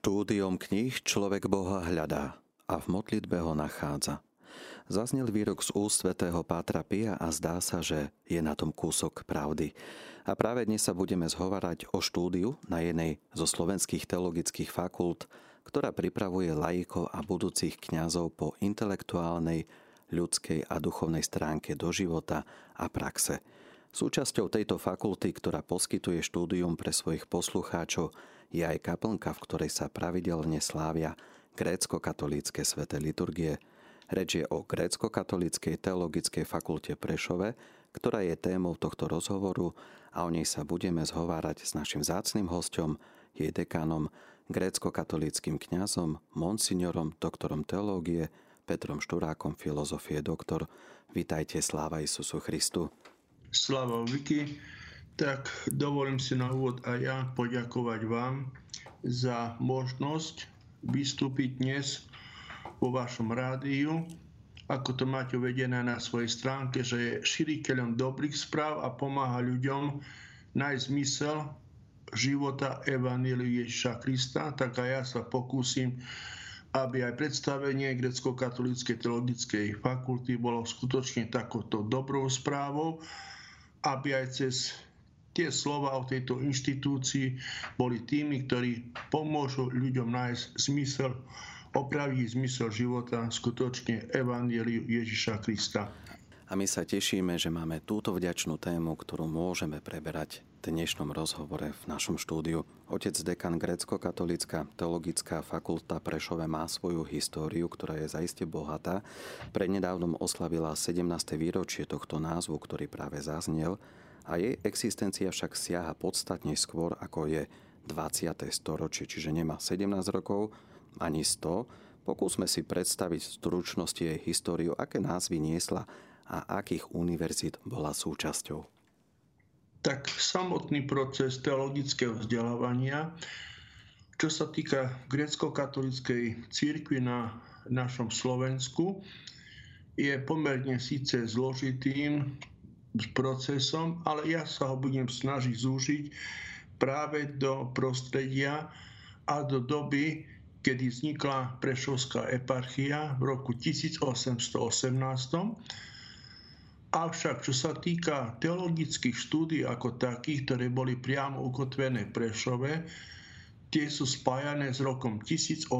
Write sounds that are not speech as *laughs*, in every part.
Štúdiom kníh človek Boha hľadá a v modlitbe ho nachádza. Zaznel výrok z úst svätého Pátra Pia a zdá sa, že je na tom kúsok pravdy. A práve dnes sa budeme zhovárať o štúdiu na jednej zo slovenských teologických fakult, ktorá pripravuje laikov a budúcich kňazov po intelektuálnej, ľudskej a duchovnej stránke do života a praxe. Súčasťou tejto fakulty, ktorá poskytuje štúdium pre svojich poslucháčov, je aj kaplnka, v ktorej sa pravidelne slávia grécko-katolícke sveté liturgie. Reč je o grécko-katolíckej teologickej fakulte Prešove, ktorá je témou tohto rozhovoru a o nej sa budeme zhovárať s našim zácným hostom, jej dekánom, grécko-katolíckým kňazom, monsignorom, doktorom teológie, Petrom Šturákom, filozofie doktor. Vítajte, sláva Isusu Christu. Sláva Viki. Tak dovolím si na úvod aj ja poďakovať vám za možnosť vystúpiť dnes vo vašom rádiu. Ako to máte uvedené na svojej stránke, že je širiteľom dobrých správ a pomáha ľuďom nájsť zmysel života Evaníliu Ježiša Krista, tak aj ja sa pokúsim, aby aj predstavenie grecko-katolíckej teologickej fakulty bolo skutočne takouto dobrou správou, aby aj cez tie slova o tejto inštitúcii boli tými, ktorí pomôžu ľuďom nájsť zmysel, opraviť zmysel života skutočne Evangeliu Ježiša Krista. A my sa tešíme, že máme túto vďačnú tému, ktorú môžeme preberať v dnešnom rozhovore v našom štúdiu. Otec dekan grécko-katolická teologická fakulta Prešove má svoju históriu, ktorá je zaiste bohatá. Prednedávnom oslavila 17. výročie tohto názvu, ktorý práve zaznel a jej existencia však siaha podstatne skôr ako je 20. storočie, čiže nemá 17 rokov ani 100. Pokúsme si predstaviť v stručnosti jej históriu, aké názvy niesla a akých univerzít bola súčasťou. Tak samotný proces teologického vzdelávania, čo sa týka grecko-katolíckej církvy na našom Slovensku, je pomerne síce zložitým, procesom, ale ja sa ho budem snažiť zúžiť práve do prostredia a do doby, kedy vznikla Prešovská eparchia v roku 1818. Avšak, čo sa týka teologických štúdí ako takých, ktoré boli priamo ukotvené v Prešove, tie sú spájané s rokom 1880,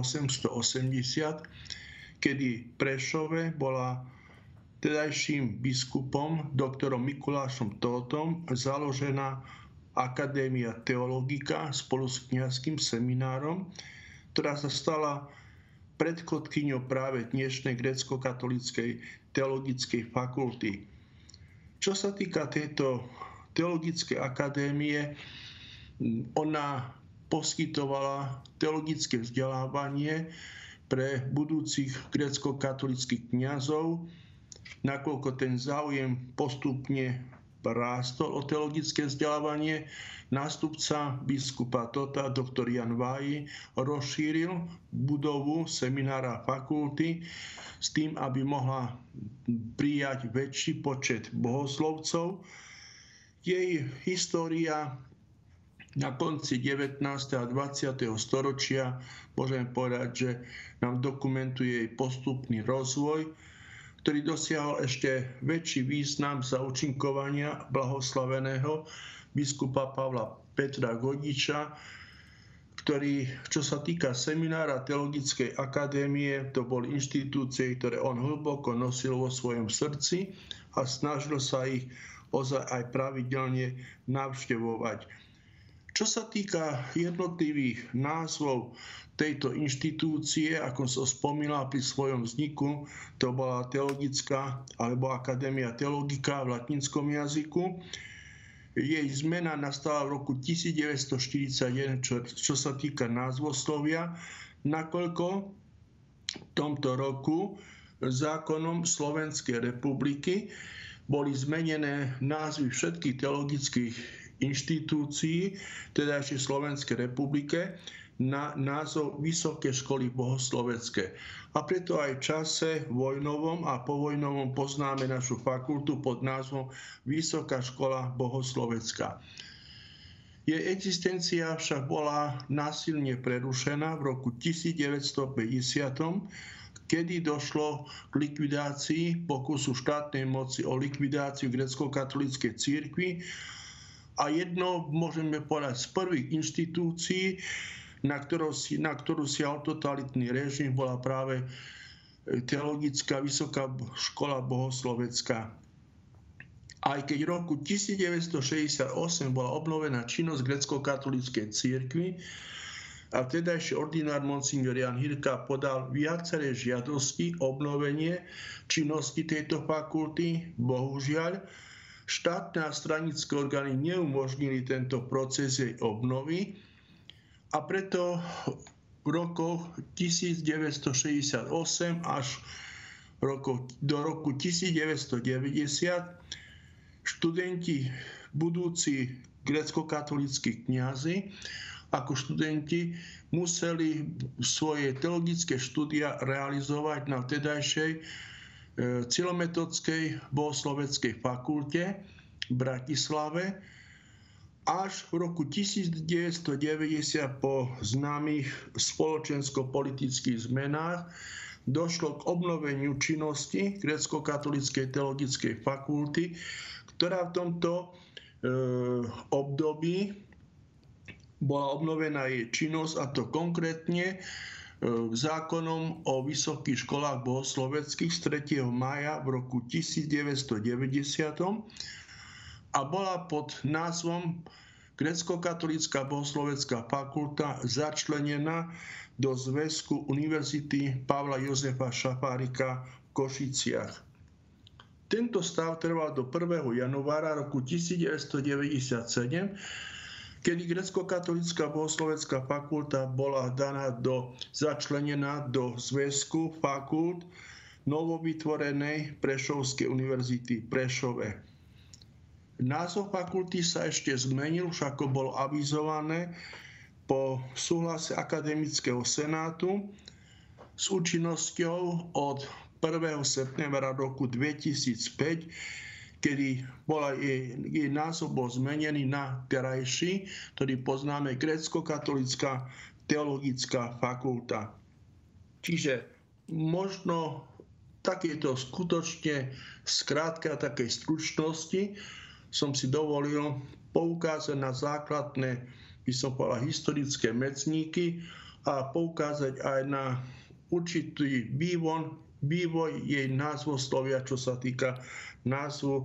kedy Prešove bola tedajším biskupom, doktorom Mikulášom Tótom, založená Akadémia teologika spolu s kniazským seminárom, ktorá sa stala predchodkyňou práve dnešnej grecko-katolíckej teologickej fakulty. Čo sa týka tejto teologickej akadémie, ona poskytovala teologické vzdelávanie pre budúcich grecko-katolických kňazov, nakoľko ten záujem postupne rástol o teologické vzdelávanie, nástupca biskupa Tota, doktor Jan Váji, rozšíril budovu seminára fakulty s tým, aby mohla prijať väčší počet bohoslovcov. Jej história na konci 19. a 20. storočia môžeme povedať, že nám dokumentuje jej postupný rozvoj, ktorý dosiahol ešte väčší význam za účinkovania blahoslaveného biskupa Pavla Petra Godiča, ktorý, čo sa týka seminára Teologickej akadémie, to boli inštitúcie, ktoré on hlboko nosil vo svojom srdci a snažil sa ich ozaj aj pravidelne navštevovať. Čo sa týka jednotlivých názvov tejto inštitúcie, ako som spomínal pri svojom vzniku, to bola teologická alebo Akadémia teologika v latinskom jazyku. Jej zmena nastala v roku 1941, čo, čo sa týka názvoslovia, nakoľko v tomto roku zákonom Slovenskej republiky boli zmenené názvy všetkých teologických inštitúcií, teda ešte Slovenskej republike, na názov Vysoké školy bohoslovecké. A preto aj v čase vojnovom a povojnovom poznáme našu fakultu pod názvom Vysoká škola bohoslovecká. Jej existencia však bola násilne prerušená v roku 1950, kedy došlo k likvidácii pokusu štátnej moci o likvidáciu grecko-katolíckej církvy a jedno, môžeme povedať, z prvých inštitúcií, na, ktorú si, na ktorú sial totalitný režim, bola práve Teologická vysoká škola bohoslovecká. Aj keď v roku 1968 bola obnovená činnosť grecko-katolíckej církvy, a vtedajší ordinár Monsignor Jan Hirka podal viaceré žiadosti obnovenie činnosti tejto fakulty. Bohužiaľ, štátne a stranické orgány neumožnili tento proces jej obnovy a preto v rokoch 1968 až do roku 1990 študenti budúci grecko-katolíckí kniazy ako študenti museli svoje teologické štúdia realizovať na vtedajšej e, cilometodskej bohosloveckej fakulte v Bratislave až v roku 1990 po známych spoločensko-politických zmenách došlo k obnoveniu činnosti grecko-katolíckej teologickej fakulty, ktorá v tomto e, období bola obnovená jej činnosť a to konkrétne e, zákonom o vysokých školách bohosloveckých z 3. maja v roku 1990 a bola pod názvom Grecko-katolícka bohoslovecká fakulta začlenená do zväzku Univerzity Pavla Jozefa Šafárika v Košiciach. Tento stav trval do 1. januára roku 1997, kedy grecko-katolická bohoslovecká fakulta bola daná do, začlenená do zväzku fakult novovytvorenej Prešovskej univerzity Prešove. Názov fakulty sa ešte zmenil, už ako bolo avizované po súhlase Akademického senátu s účinnosťou od 1. septembra roku 2005 kedy bola jej, jej názov bol zmenený na terajší, ktorý poznáme grecko-katolická teologická fakulta. Čiže možno takéto skutočne skrátke a takej stručnosti som si dovolil poukázať na základné, by som povedal, historické mecníky a poukázať aj na určitý vývoj, vývoj jej názvoslovia, čo sa týka názvu e,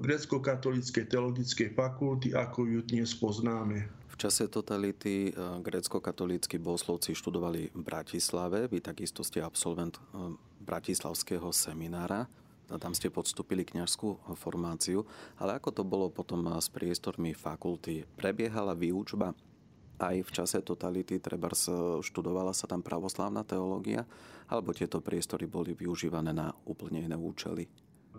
grecko-katolíckej teologickej fakulty, ako ju dnes poznáme. V čase totality e, grecko-katolíckí bohoslovci študovali v Bratislave. Vy takisto ste absolvent e, Bratislavského seminára. Tam ste podstúpili kňažskú formáciu. Ale ako to bolo potom s priestormi fakulty? Prebiehala výučba aj v čase totality, treba študovala sa tam pravoslávna teológia, alebo tieto priestory boli využívané na úplne iné účely?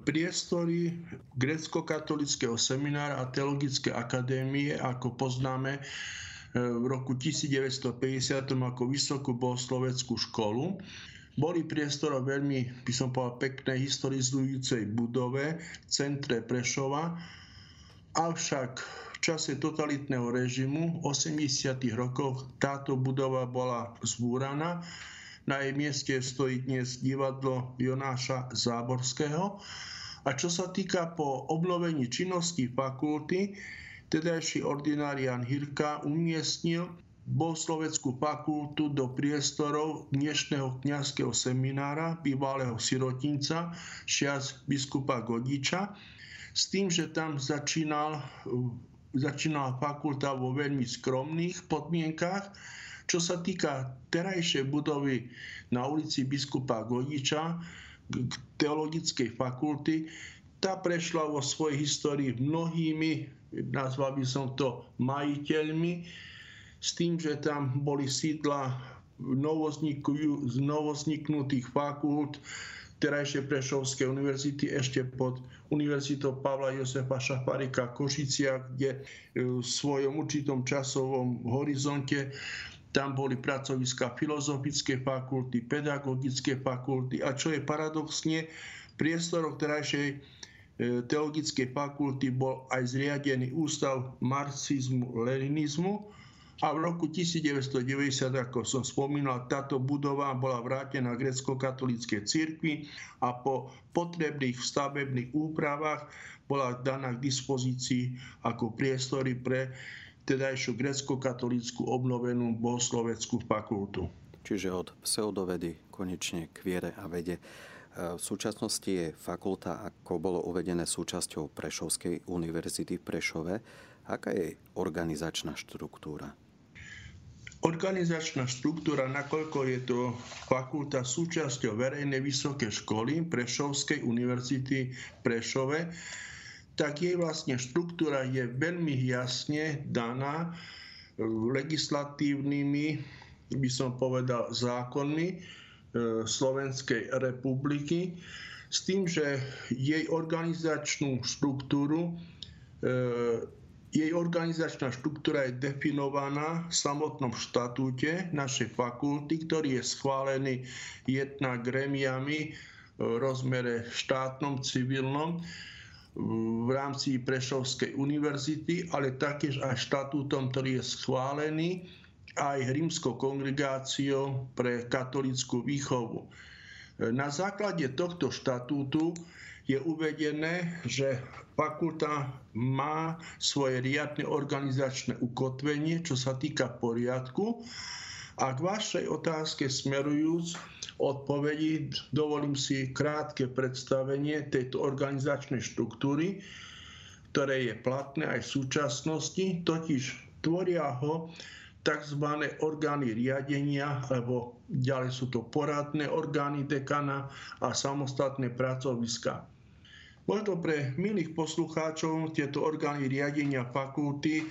priestory grecko-katolického seminára a teologické akadémie, ako poznáme e, v roku 1950 ako vysokú bohosloveckú školu. Boli priestorom veľmi, by som povedal, peknej historizujúcej budove v centre Prešova, avšak v čase totalitného režimu v 80. rokoch táto budova bola zbúraná na jej mieste stojí dnes divadlo Jonáša Záborského. A čo sa týka po obnovení činnosti fakulty, tedajší ordinár Jan Hirka umiestnil bohosloveckú fakultu do priestorov dnešného kňazského seminára, bývalého sirotinca, šiac biskupa Godiča, s tým, že tam začínal, začínala fakulta vo veľmi skromných podmienkách, čo sa týka terajšej budovy na ulici biskupa Godiča, teologickej fakulty, tá prešla vo svojej histórii mnohými, nazval by som to majiteľmi, s tým, že tam boli sídla novozniknutých fakult terajšej Prešovskej univerzity ešte pod Univerzitou Pavla Josefa Šafarika Košicia, kde v svojom určitom časovom horizonte tam boli pracoviska filozofické fakulty, pedagogické fakulty. A čo je paradoxne, priestoroch terajšej teologickej fakulty bol aj zriadený ústav marxizmu-leninizmu a v roku 1990, ako som spomínal, táto budova bola vrátená grecko-katolíckej cirkvi a po potrebných stavebných úpravách bola daná k dispozícii ako priestory pre tedajšiu grecko-katolícku obnovenú bohosloveckú fakultu. Čiže od pseudovedy konečne k viere a vede. V súčasnosti je fakulta, ako bolo uvedené, súčasťou Prešovskej univerzity v Prešove. Aká je organizačná štruktúra? Organizačná štruktúra, nakoľko je to fakulta súčasťou verejnej vysokej školy Prešovskej univerzity Prešove, tak jej vlastne štruktúra je veľmi jasne daná legislatívnymi, by som povedal, zákonmi e, Slovenskej republiky, s tým, že jej organizačnú štruktúru e, jej organizačná štruktúra je definovaná v samotnom štatúte našej fakulty, ktorý je schválený jedna gremiami v rozmere štátnom, civilnom v rámci Prešovskej univerzity, ale taktiež aj štatútom, ktorý je schválený aj rímskou kongregáciou pre katolickú výchovu. Na základe tohto štatútu je uvedené, že fakulta má svoje riadne organizačné ukotvenie, čo sa týka poriadku. A k vašej otázke smerujúc odpovedi, dovolím si krátke predstavenie tejto organizačnej štruktúry, ktoré je platné aj v súčasnosti, totiž tvoria ho tzv. orgány riadenia, alebo ďalej sú to poradné orgány dekana a samostatné pracoviska. Možno pre milých poslucháčov tieto orgány riadenia fakulty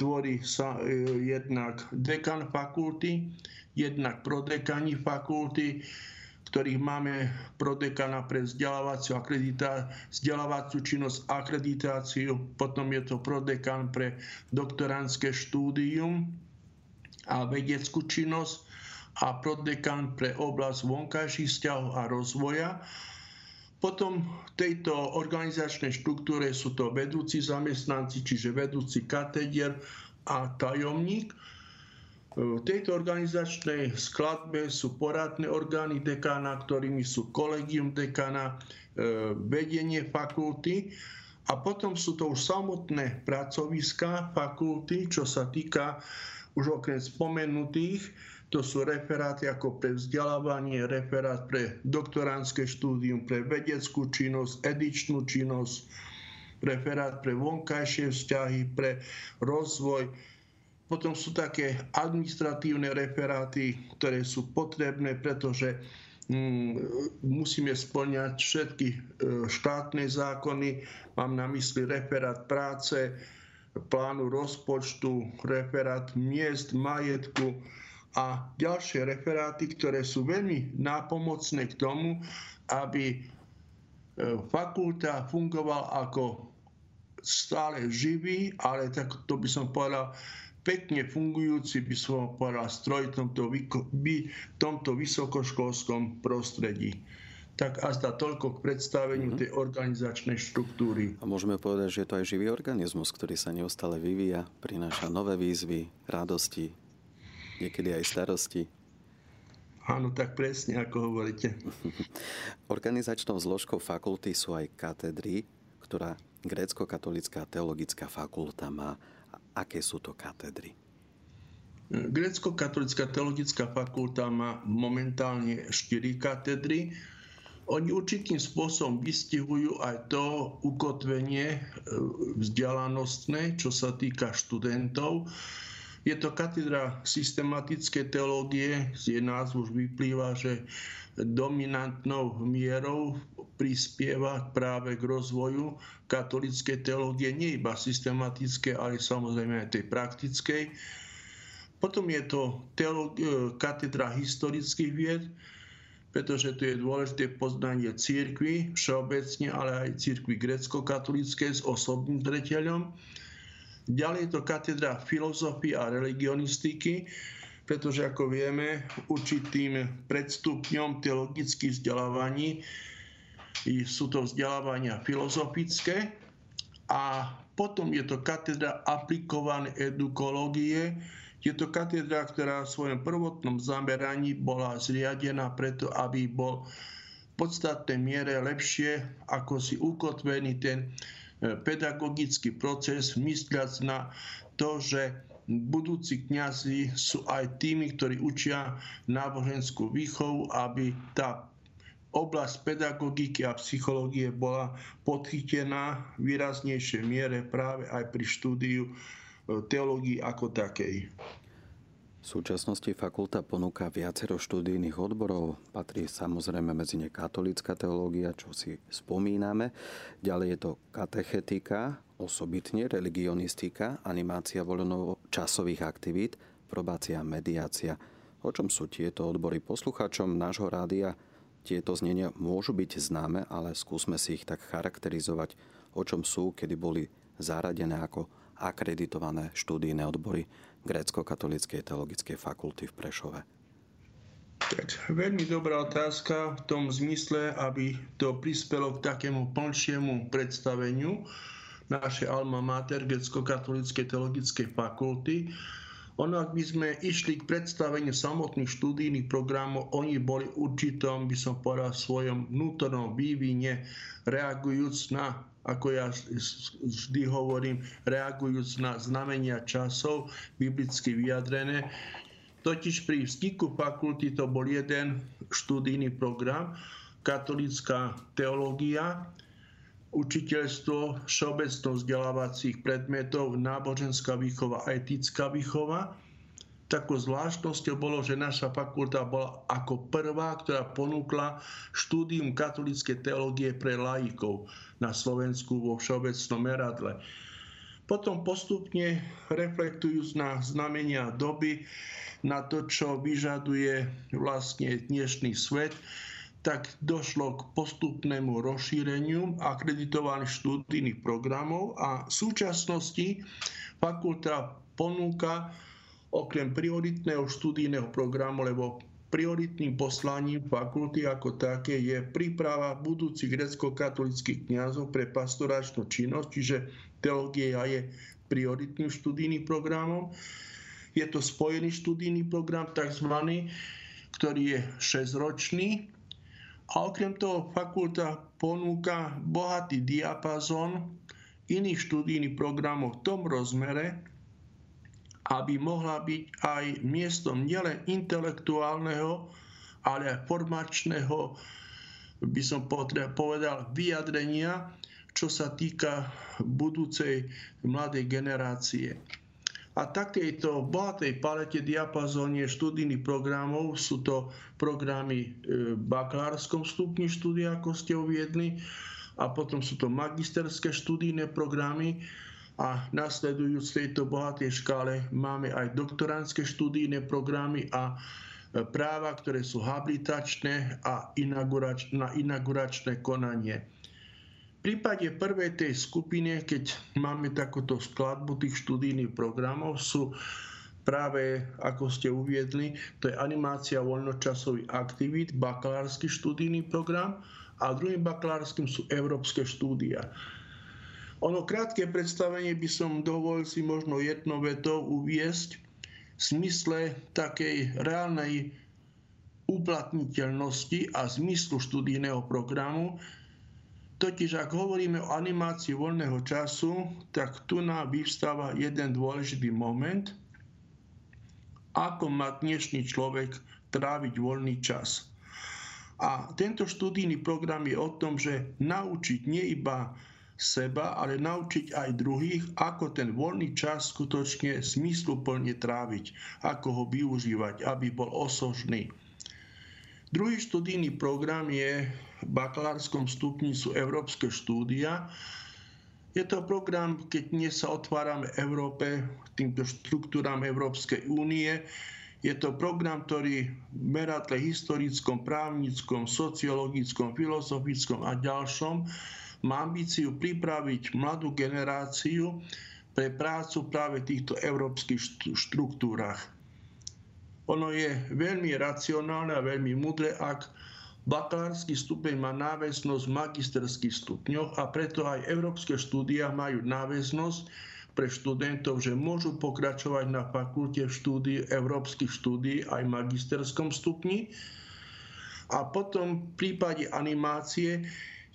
tvorí sa e, jednak dekan fakulty, jednak prodekani fakulty, ktorých máme prodekana pre vzdelávaciu, akreditá- vzdelávaciu činnosť, akreditáciu, potom je to prodekan pre doktorantské štúdium a vedeckú činnosť a prodekan pre oblasť vonkajších vzťahov a rozvoja potom v tejto organizačnej štruktúre sú to vedúci zamestnanci, čiže vedúci katedier a tajomník. V tejto organizačnej skladbe sú poradné orgány dekána, ktorými sú kolegium dekána, e, vedenie fakulty a potom sú to už samotné pracoviska fakulty, čo sa týka už okrem spomenutých to sú referáty ako pre vzdelávanie, referát pre doktoránske štúdium, pre vedeckú činnosť, edičnú činnosť, referát pre vonkajšie vzťahy, pre rozvoj. Potom sú také administratívne referáty, ktoré sú potrebné, pretože mm, musíme splňať všetky e, štátne zákony. Mám na mysli referát práce, plánu rozpočtu, referát miest, majetku, a ďalšie referáty, ktoré sú veľmi nápomocné k tomu, aby e, fakulta fungovala ako stále živý, ale tak to by som povedal, pekne fungujúci, by som povedal, stroj v tomto, tomto vysokoškolskom prostredí. Tak azda toľko k predstaveniu mm-hmm. tej organizačnej štruktúry. A môžeme povedať, že je to aj živý organizmus, ktorý sa neustále vyvíja, prináša nové výzvy, radosti, niekedy aj starosti. Áno, tak presne, ako hovoríte. *laughs* Organizačnou zložkou fakulty sú aj katedry, ktorá grécko-katolická teologická fakulta má. Aké sú to katedry? Grécko-katolická teologická fakulta má momentálne 4 katedry. Oni určitým spôsobom vystihujú aj to ukotvenie e, vzdelanostné, čo sa týka študentov je to katedra systematickej teológie, z jej názvu už vyplýva, že dominantnou mierou prispieva práve k rozvoju katolíckej teológie, nie iba systematické, ale samozrejme aj tej praktickej. Potom je to teológie, katedra historických vied, pretože tu je dôležité poznanie církvy všeobecne, ale aj církvy grecko-katolíckej s osobným dreteľom. Ďalej je to katedra filozofie a religionistiky, pretože ako vieme, určitým predstupňom teologických vzdelávaní sú to vzdelávania filozofické a potom je to katedra aplikovanej edukológie. Je to katedra, ktorá v svojom prvotnom zameraní bola zriadená preto, aby bol v podstatnej miere lepšie ako si ukotvený ten e, pedagogický proces, mysliac na to, že budúci kňazi sú aj tými, ktorí učia náboženskú výchovu, aby tá oblasť pedagogiky a psychológie bola podchytená v výraznejšej miere práve aj pri štúdiu teológii ako takej. V súčasnosti fakulta ponúka viacero študijných odborov. Patrí samozrejme medzi ne katolická teológia, čo si spomíname. Ďalej je to katechetika, osobitne religionistika, animácia voľnočasových aktivít, probácia, mediácia. O čom sú tieto odbory poslucháčom nášho rádia? Tieto znenia môžu byť známe, ale skúsme si ich tak charakterizovať, o čom sú, kedy boli zaradené ako akreditované štúdijné odbory Grécko-katolíckej teologickej fakulty v Prešove. Tak, veľmi dobrá otázka v tom zmysle, aby to prispelo k takému plnšiemu predstaveniu našej alma mater Grécko-katolíckej teologickej fakulty ono, ak by sme išli k predstaveniu samotných štúdijných programov, oni boli určitom, by som povedal, svojom vnútornom vývine, reagujúc na, ako ja vždy hovorím, reagujúc na znamenia časov, biblicky vyjadrené. Totiž pri styku fakulty to bol jeden štúdijný program, katolická teológia, učiteľstvo všeobecno vzdelávacích predmetov, náboženská výchova a etická výchova. Takou zvláštnosťou bolo, že naša fakulta bola ako prvá, ktorá ponúkla štúdium katolíckej teológie pre laikov na Slovensku vo všeobecnom meradle. Potom postupne reflektujúc na znamenia doby, na to, čo vyžaduje vlastne dnešný svet, tak došlo k postupnému rozšíreniu akreditovaných študijných programov a v súčasnosti fakulta ponúka okrem prioritného študijného programu, lebo prioritným poslaním fakulty ako také je príprava budúcich grecko-katolických kňazov pre pastoračnú činnosť, čiže teológia je prioritným študijným programom. Je to spojený študijný program, tzv., ktorý je 6-ročný a okrem toho fakulta ponúka bohatý diapazon iných študijných programov v tom rozmere, aby mohla byť aj miestom nielen intelektuálneho, ale aj formačného, by som povedal, vyjadrenia, čo sa týka budúcej mladej generácie. A takejto bohatej palete diapazónie študijných programov sú to programy v e, bakalárskom stupni štúdia, ako ste uviedli, a potom sú to magisterské študijné programy a nasledujúc tejto bohatej škále máme aj doktorantské študijné programy a e, práva, ktoré sú habilitačné a inaugurač, na inauguračné konanie. V prípade prvej tej skupiny, keď máme takúto skladbu tých študijných programov, sú práve, ako ste uviedli, to je animácia voľnočasových aktivít, bakalársky študijný program a druhým bakalárskym sú európske štúdia. Ono krátke predstavenie by som dovolil si možno jednou vetou uviesť v smysle takej reálnej uplatniteľnosti a zmyslu študijného programu, Totiž ak hovoríme o animácii voľného času, tak tu nám vyvstáva jeden dôležitý moment, ako má dnešný človek tráviť voľný čas. A tento študijný program je o tom, že naučiť nie iba seba, ale naučiť aj druhých, ako ten voľný čas skutočne smysluplne tráviť, ako ho využívať, aby bol osožný. Druhý študijný program je v bakalárskom stupni sú európske štúdia. Je to program, keď dnes sa otvárame Európe, týmto štruktúram Európskej únie. Je to program, ktorý v meradle historickom, právnickom, sociologickom, filozofickom a ďalšom má ambíciu pripraviť mladú generáciu pre prácu práve v týchto európskych štruktúrach. Ono je veľmi racionálne a veľmi mudré, ak Bakalársky stupeň má náväznosť v magisterských stupňoch a preto aj európske štúdia majú náväznosť pre študentov, že môžu pokračovať na fakulte v štúdii, európskych štúdií aj v magisterskom stupni. A potom v prípade animácie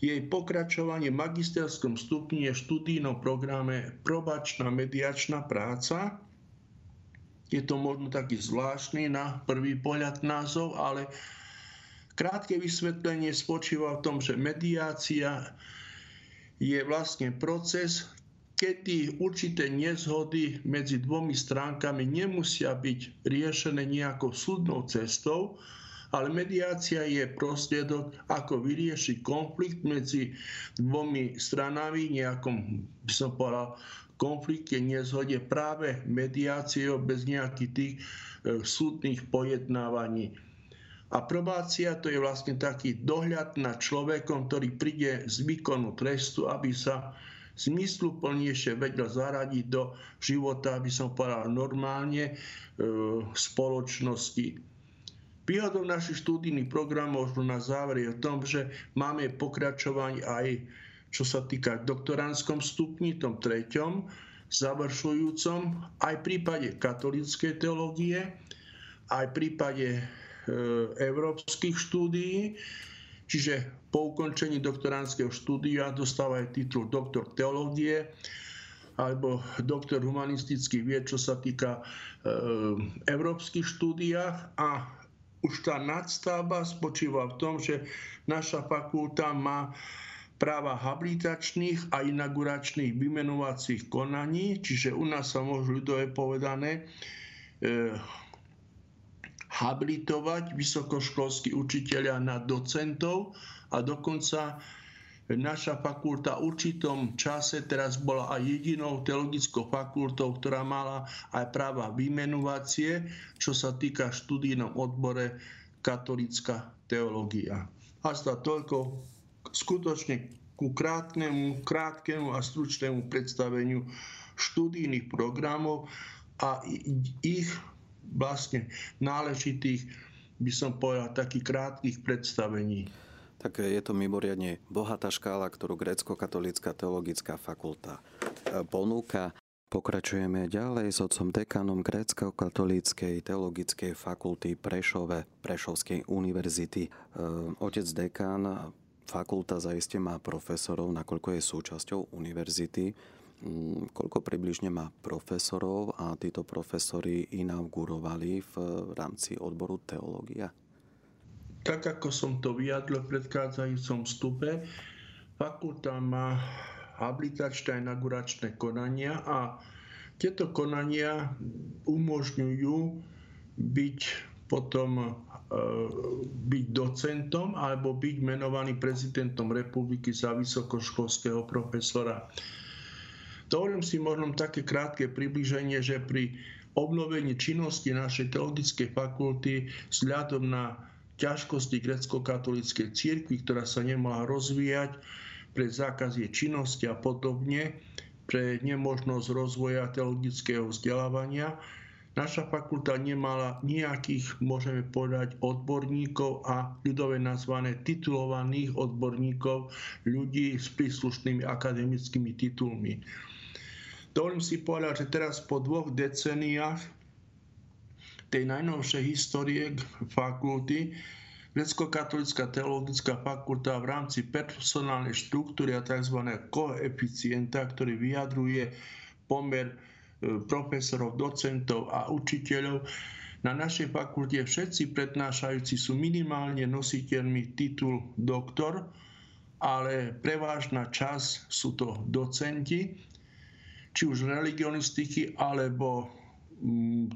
jej pokračovanie v magisterskom stupni je v študijnom programe probačná mediačná práca. Je to možno taký zvláštny na prvý pohľad názov, ale krátke vysvetlenie spočíva v tom, že mediácia je vlastne proces, kedy určité nezhody medzi dvomi stránkami nemusia byť riešené nejakou súdnou cestou, ale mediácia je prostriedok, ako vyriešiť konflikt medzi dvomi stranami, nejakom, by som povedal, konflikte, nezhode práve mediáciou bez nejakých tých e, súdnych pojednávaní. A probácia to je vlastne taký dohľad nad človekom, ktorý príde z výkonu trestu, aby sa zmysluplnejšie vedel zaradiť do života, aby som povedal normálne, e, spoločnosti. Výhodou našich štúdijných programov na záver je v tom, že máme pokračovať aj čo sa týka doktoránskom stupni, tom treťom, završujúcom, aj v prípade katolíckej teológie, aj v prípade e, európskych štúdií, čiže po ukončení doktoránskeho štúdia dostávajú titul doktor teológie alebo doktor humanistických vied, čo sa týka e, európskych štúdiách. A už tá nadstavba spočíva v tom, že naša fakulta má práva habilitačných a inauguračných vymenovacích konaní, čiže u nás sa môžu ľudové povedané e, habilitovať vysokoškolskí učiteľia na docentov a dokonca naša fakulta v určitom čase teraz bola aj jedinou teologickou fakultou, ktorá mala aj práva vymenovacie, čo sa týka študijnom odbore katolická teológia. A za toľko skutočne ku krátnemu, krátkemu a stručnému predstaveniu študijných programov a ich vlastne náležitých, by som povedal, takých krátkých predstavení tak je to mimoriadne bohatá škála, ktorú Grécko-katolícka teologická fakulta e, ponúka. Pokračujeme ďalej s otcom dekanom Grécko-katolíckej teologickej fakulty Prešove, Prešovskej univerzity. E, otec dekán, fakulta zaiste má profesorov, nakoľko je súčasťou univerzity. Mm, koľko približne má profesorov a títo profesori inaugurovali v rámci odboru teológia? Tak ako som to vyjadril v predchádzajúcom vstupe, fakulta má habilitačné a inauguračné konania a tieto konania umožňujú byť potom e, byť docentom alebo byť menovaný prezidentom republiky za vysokoškolského profesora. Dovolím si možno také krátke približenie, že pri obnovení činnosti našej teologickej fakulty vzhľadom na ťažkosti grecko-katolíckej cirkvi, ktorá sa nemala rozvíjať pre zákaz jej činnosti a podobne, pre nemožnosť rozvoja teologického vzdelávania. Naša fakulta nemala nejakých, môžeme povedať, odborníkov a ľudové nazvané titulovaných odborníkov, ľudí s príslušnými akademickými titulmi. Dovolím si povedať, že teraz po dvoch deceniách tej najnovšej histórie fakulty Grecko-katolická teologická fakulta v rámci personálnej štruktúry a tzv. koeficienta, ktorý vyjadruje pomer e, profesorov, docentov a učiteľov. Na našej fakulte všetci prednášajúci sú minimálne nositeľmi titul doktor, ale prevážna časť sú to docenti, či už religionistiky alebo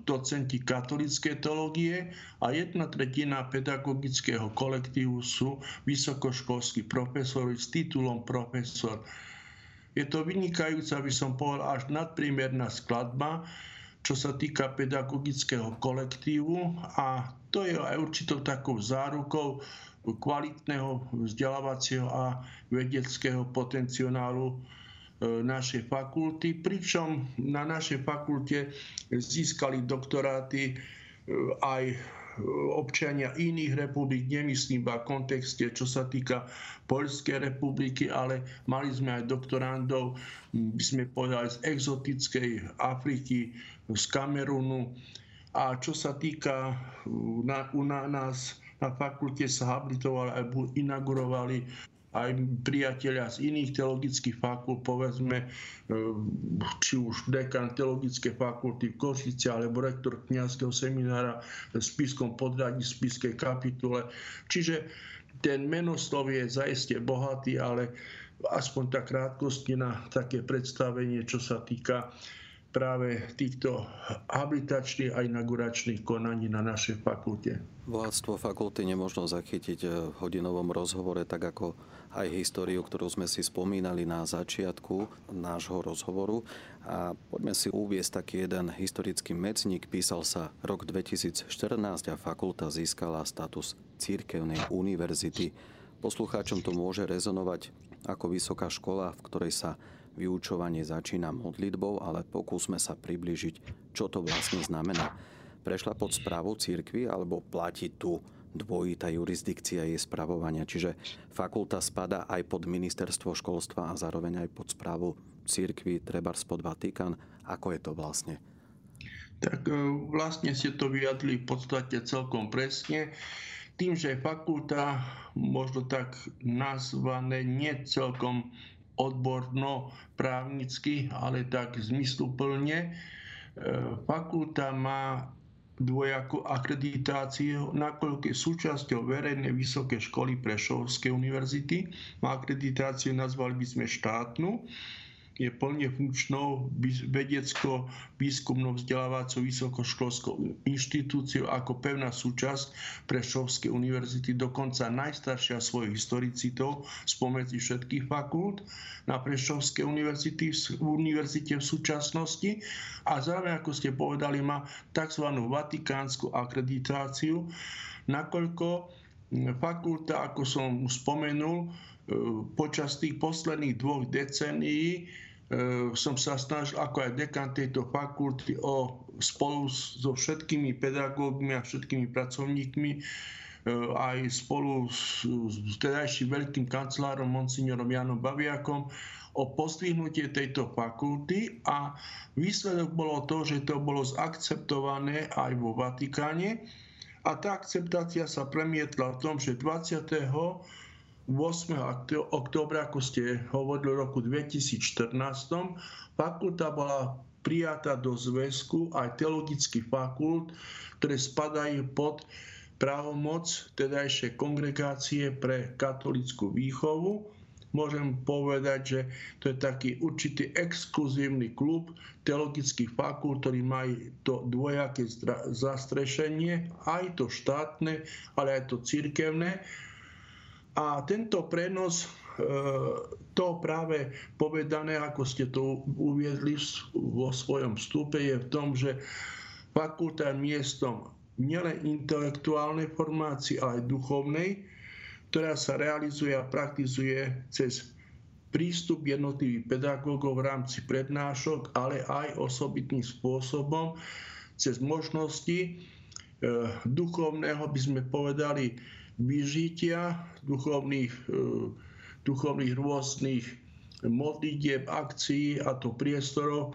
docenti katolíckej teológie a jedna tretina pedagogického kolektívu sú vysokoškolskí profesori s titulom profesor. Je to vynikajúca, by som povedal, až nadpriemerná skladba, čo sa týka pedagogického kolektívu a to je aj určitou takou zárukou kvalitného vzdelávacieho a vedeckého potenciálu našej fakulty, pričom na našej fakulte získali doktoráty e, aj občania iných republik, nemyslím v kontexte, čo sa týka Poľskej republiky, ale mali sme aj doktorandov, by sme povedali, z exotickej Afriky, z Kamerunu. A čo sa týka na, u na, nás na fakulte sa habilitovali a inaugurovali aj priatelia z iných teologických fakult, povedzme, e, či už dekan teologické fakulty v Košice, alebo rektor kniazského seminára v Spiskom podradí, Spiskej kapitule. Čiže ten menoslov je zaiste bohatý, ale aspoň tak krátkosti na také predstavenie, čo sa týka práve týchto habilitačných a inauguračných konaní na našej fakulte. Bohatstvo fakulty nemožno zachytiť v hodinovom rozhovore, tak ako aj históriu, ktorú sme si spomínali na začiatku nášho rozhovoru. A poďme si uviesť taký jeden historický medzník. Písal sa rok 2014 a fakulta získala status církevnej univerzity. Poslucháčom to môže rezonovať ako vysoká škola, v ktorej sa vyučovanie začína modlitbou, ale pokúsme sa približiť, čo to vlastne znamená. Prešla pod správu církvy alebo platí tu dvojitá jurisdikcia jej spravovania. Čiže fakulta spada aj pod ministerstvo školstva a zároveň aj pod správu církvy, treba pod Vatikán. Ako je to vlastne? Tak e, vlastne ste to vyjadli v podstate celkom presne. Tým, že fakulta, možno tak nazvané, nie celkom odborno právnicky, ale tak zmysluplne. E, fakulta má dvojakú akreditáciu, nakoľko je súčasťou verejnej vysoké školy Prešovskej univerzity. Akreditáciu, nazvali by sme štátnu je plne funkčnou vedecko-výskumnou vzdelávacou vysokoškolskou inštitúciou ako pevná súčasť Prešovskej univerzity, dokonca najstaršia svojich historicitov spomedzi všetkých fakult na Prešovskej univerzity, v univerzite v súčasnosti a zároveň, ako ste povedali, má tzv. vatikánsku akreditáciu, nakoľko fakulta, ako som spomenul, e, počas tých posledných dvoch decenií som sa snažil ako aj dekan tejto fakulty o, spolu so všetkými pedagógmi a všetkými pracovníkmi ehm, aj spolu s, s tedajším veľkým kancelárom monsignorom Janom Baviakom o postrihnutie tejto fakulty a výsledok bolo to, že to bolo zakceptované aj vo Vatikáne a tá akceptácia sa premietla v tom, že 20. 8. októbra, ako ste hovorili, v roku 2014, fakulta bola prijatá do zväzku aj teologických fakult, ktoré spadajú pod právomoc tedajšej kongregácie pre katolickú výchovu. Môžem povedať, že to je taký určitý exkluzívny klub teologických fakult, ktorí majú to dvojaké zastrešenie, aj to štátne, ale aj to církevné a tento prenos, e, to práve povedané, ako ste to uviedli vo svojom vstupe, je v tom, že fakulta je miestom nielen intelektuálnej formácii, ale aj duchovnej, ktorá sa realizuje a praktizuje cez prístup jednotlivých pedagógov v rámci prednášok, ale aj osobitným spôsobom cez možnosti e, duchovného, by sme povedali, vyžitia duchovných, e, duchovných rôznych modlitieb, akcií a to priestoroch,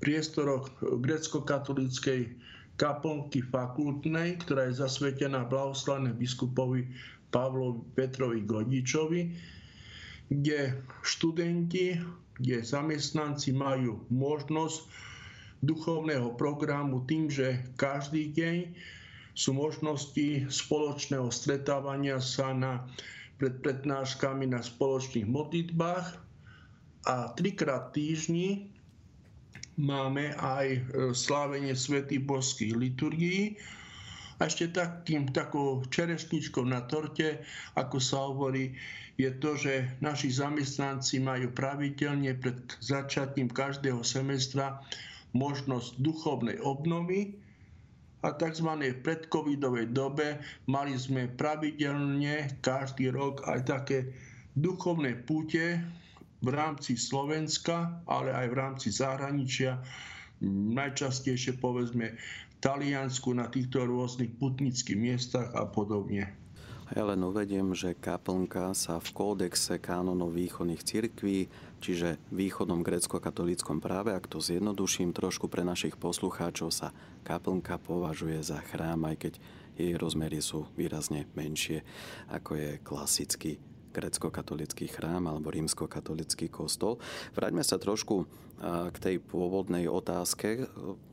priestoroch grecko-katolíckej kaplnky fakultnej, ktorá je zasvetená blahoslavené biskupovi Pavlovi Petrovi Godičovi, kde študenti, kde zamestnanci majú možnosť duchovného programu tým, že každý deň sú možnosti spoločného stretávania sa na, pred prednáškami na spoločných modlitbách a trikrát týždni máme aj e, slávenie svätých božských liturgií. A ešte takým, takou čerešničkou na torte, ako sa hovorí, je to, že naši zamestnanci majú pravidelne pred začatím každého semestra možnosť duchovnej obnovy, a tzv. predcovidovej dobe mali sme pravidelne každý rok aj také duchovné púte v rámci Slovenska, ale aj v rámci zahraničia. Najčastejšie povedzme Taliansku na týchto rôznych putnických miestach a podobne. Ja len uvediem, že kaplnka sa v kódexe kánonov východných cirkví, čiže východnom grecko-katolíckom práve, ak to zjednoduším trošku pre našich poslucháčov, sa kaplnka považuje za chrám, aj keď jej rozmery sú výrazne menšie, ako je klasický grecko-katolický chrám alebo rímsko-katolický kostol. Vráťme sa trošku k tej pôvodnej otázke,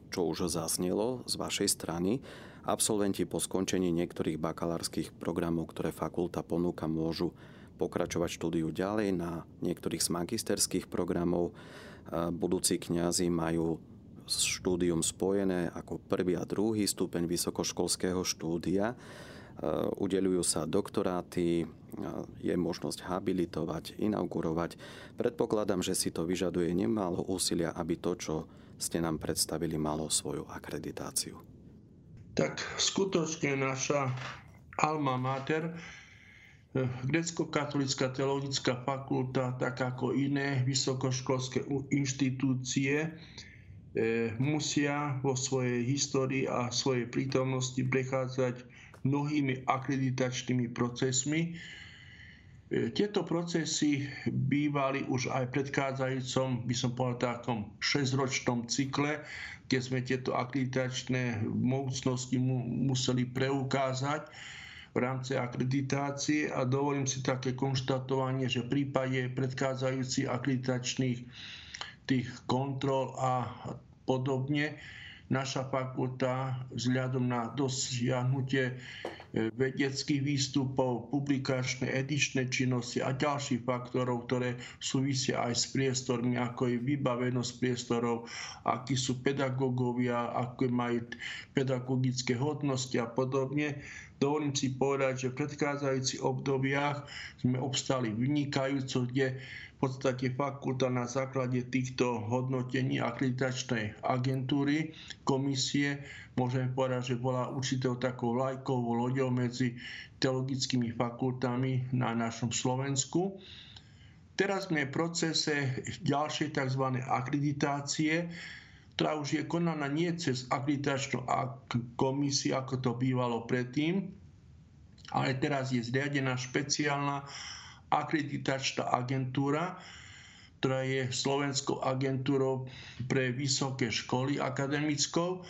čo už zaznelo z vašej strany. Absolventi po skončení niektorých bakalárskych programov, ktoré fakulta ponúka, môžu pokračovať štúdiu ďalej na niektorých z magisterských programov. Budúci kňazi majú štúdium spojené ako prvý a druhý stupeň vysokoškolského štúdia. Udelujú sa doktoráty, je možnosť habilitovať, inaugurovať. Predpokladám, že si to vyžaduje nemálo úsilia, aby to, čo ste nám predstavili, malo svoju akreditáciu tak skutočne naša alma mater, eh, Grecko-katolická teologická fakulta, tak ako iné vysokoškolské inštitúcie, eh, musia vo svojej histórii a svojej prítomnosti prechádzať mnohými akreditačnými procesmi. Eh, tieto procesy bývali už aj v predchádzajúcom, by som povedal, takom 6-ročnom cykle, keď sme tieto akreditačné mocnosti mu, museli preukázať v rámci akreditácie a dovolím si také konštatovanie, že v prípade predchádzajúcich akreditačných tých kontrol a podobne naša fakulta vzhľadom na dosiahnutie vedeckých výstupov, publikačné, edičné činnosti a ďalších faktorov, ktoré súvisia aj s priestormi, ako je vybavenosť priestorov, akí sú pedagógovia, ako majú pedagogické hodnosti a podobne. Dovolím si povedať, že v predchádzajúcich obdobiach sme obstali vynikajúco, kde podstate fakulta na základe týchto hodnotení akreditačnej agentúry, komisie, môžeme povedať, že bola určitou takou lajkovou loďou medzi teologickými fakultami na našom Slovensku. Teraz sme v procese ďalšej tzv. akreditácie, ktorá už je konaná nie cez akreditačnú komisiu, ako to bývalo predtým, ale teraz je zriadená špeciálna akreditačná agentúra, ktorá je Slovenskou agentúrou pre vysoké školy akademickou,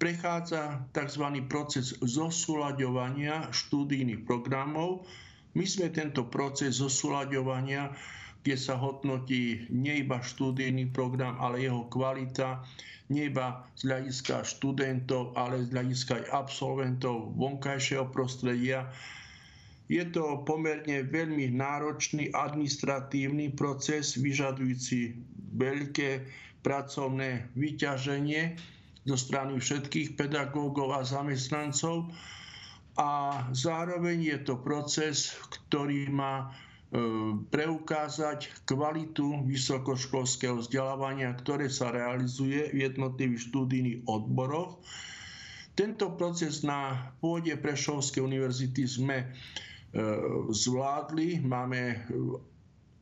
prechádza tzv. proces zosúľaďovania štúdijných programov. My sme tento proces zosúľaďovania, kde sa hodnotí nie iba štúdijný program, ale jeho kvalita, nie iba z hľadiska študentov, ale z hľadiska aj absolventov vonkajšieho prostredia, je to pomerne veľmi náročný administratívny proces, vyžadujúci veľké pracovné vyťaženie zo strany všetkých pedagógov a zamestnancov a zároveň je to proces, ktorý má e, preukázať kvalitu vysokoškolského vzdelávania, ktoré sa realizuje v jednotlivých štúdijných odboroch. Tento proces na pôde Prešovskej univerzity sme zvládli. Máme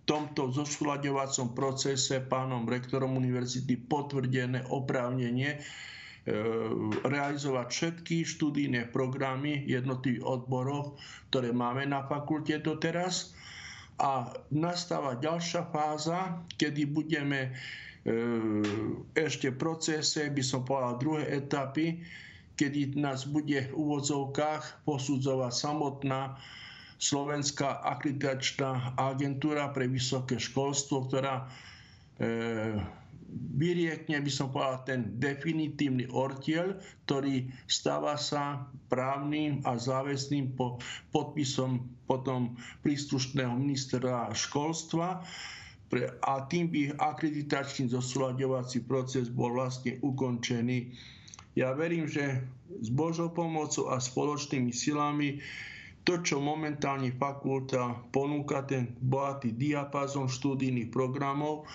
tomto zosúľadovacom procese pánom rektorom univerzity potvrdené oprávnenie e, realizovať všetky študijné programy jednotlivých odborov, ktoré máme na fakulte doteraz. A nastáva ďalšia fáza, kedy budeme e, ešte v procese, by som povedal, druhej etapy, kedy nás bude v úvodzovkách posudzovať samotná Slovenská akreditačná agentúra pre vysoké školstvo, ktorá e, vyriekne, by som povedal, ten definitívny ortiel, ktorý stáva sa právnym a záväzným po, podpisom potom príslušného ministra školstva pre, a tým by akreditačný zosúľaďovací proces bol vlastne ukončený. Ja verím, že s Božou pomocou a spoločnými silami to, čo momentálne fakulta ponúka, ten bohatý diapazon študijných programov,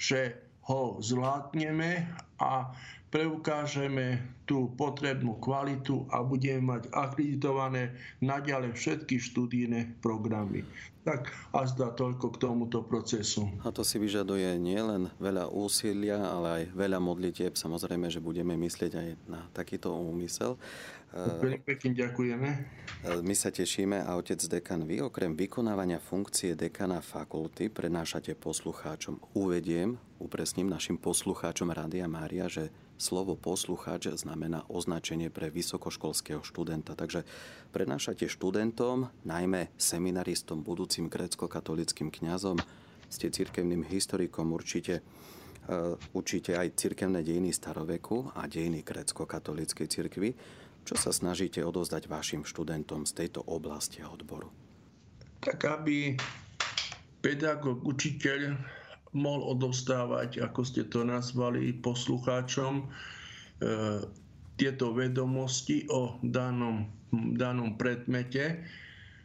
že ho zvládneme a preukážeme tú potrebnú kvalitu a budeme mať akreditované naďalej všetky študijné programy. Tak a zdá toľko k tomuto procesu. A to si vyžaduje nielen veľa úsilia, ale aj veľa modlitieb. Samozrejme, že budeme myslieť aj na takýto úmysel. Veľmi pekne ďakujeme. My sa tešíme a otec dekan, vy okrem vykonávania funkcie dekana fakulty prenášate poslucháčom. Uvediem, upresním našim poslucháčom Rádia Mária, že slovo poslucháč znamená označenie pre vysokoškolského študenta. Takže prenášate študentom, najmä seminaristom, budúcim grécko-katolickým kňazom, ste cirkevným historikom určite uh, učíte aj cirkevné dejiny staroveku a dejiny grécko-katolíckej cirkvi. Čo sa snažíte odozdať vašim študentom z tejto oblasti a odboru? Tak aby pedagóg, učiteľ mohol odovzdávať, ako ste to nazvali, poslucháčom e, tieto vedomosti o danom, danom predmete,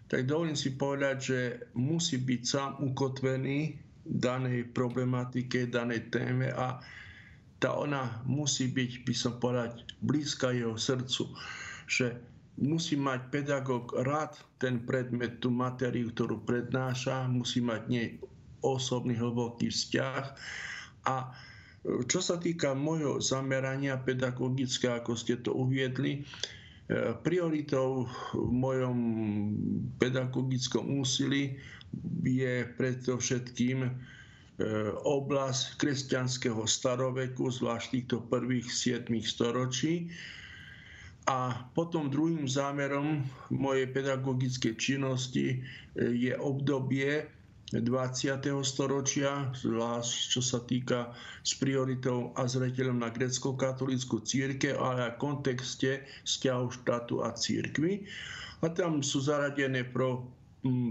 tak dovolím si povedať, že musí byť sám ukotvený danej problematike, danej téme a tá ona musí byť, by som povedať, blízka jeho srdcu. Že musí mať pedagóg rád ten predmet, tú matériu, ktorú prednáša, musí mať nie osobný hlboký vzťah. A e, čo sa týka môjho zamerania pedagogické, ako ste to uviedli, e, prioritou v mojom pedagogickom úsilí je predovšetkým oblasť kresťanského staroveku, zvlášť týchto prvých 7 storočí. A potom druhým zámerom mojej pedagogickej činnosti e, je obdobie 20. storočia, zvlášť čo sa týka s prioritou a zreteľom na grecko-katolickú církev, ale aj v kontexte vzťahu štátu a církvy. A tam sú zaradené pro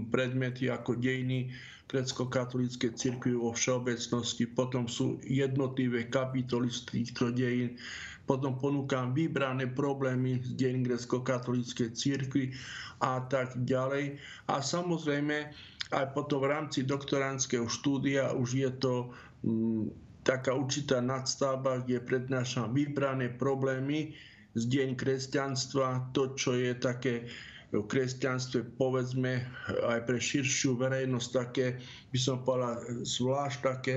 predmety ako dejiny grecko-katolíckej cirkvi vo všeobecnosti, potom sú jednotlivé kapitoly z týchto dejín, potom ponúkam vybrané problémy z dejín grecko-katolíckej cirkvi a tak ďalej. A samozrejme aj potom v rámci doktorandského štúdia už je to m, taká určitá nadstavba, kde prednášam vybrané problémy z deň kresťanstva, to, čo je také v kresťanstve povedzme aj pre širšiu verejnosť také, by som povedal, zvlášť také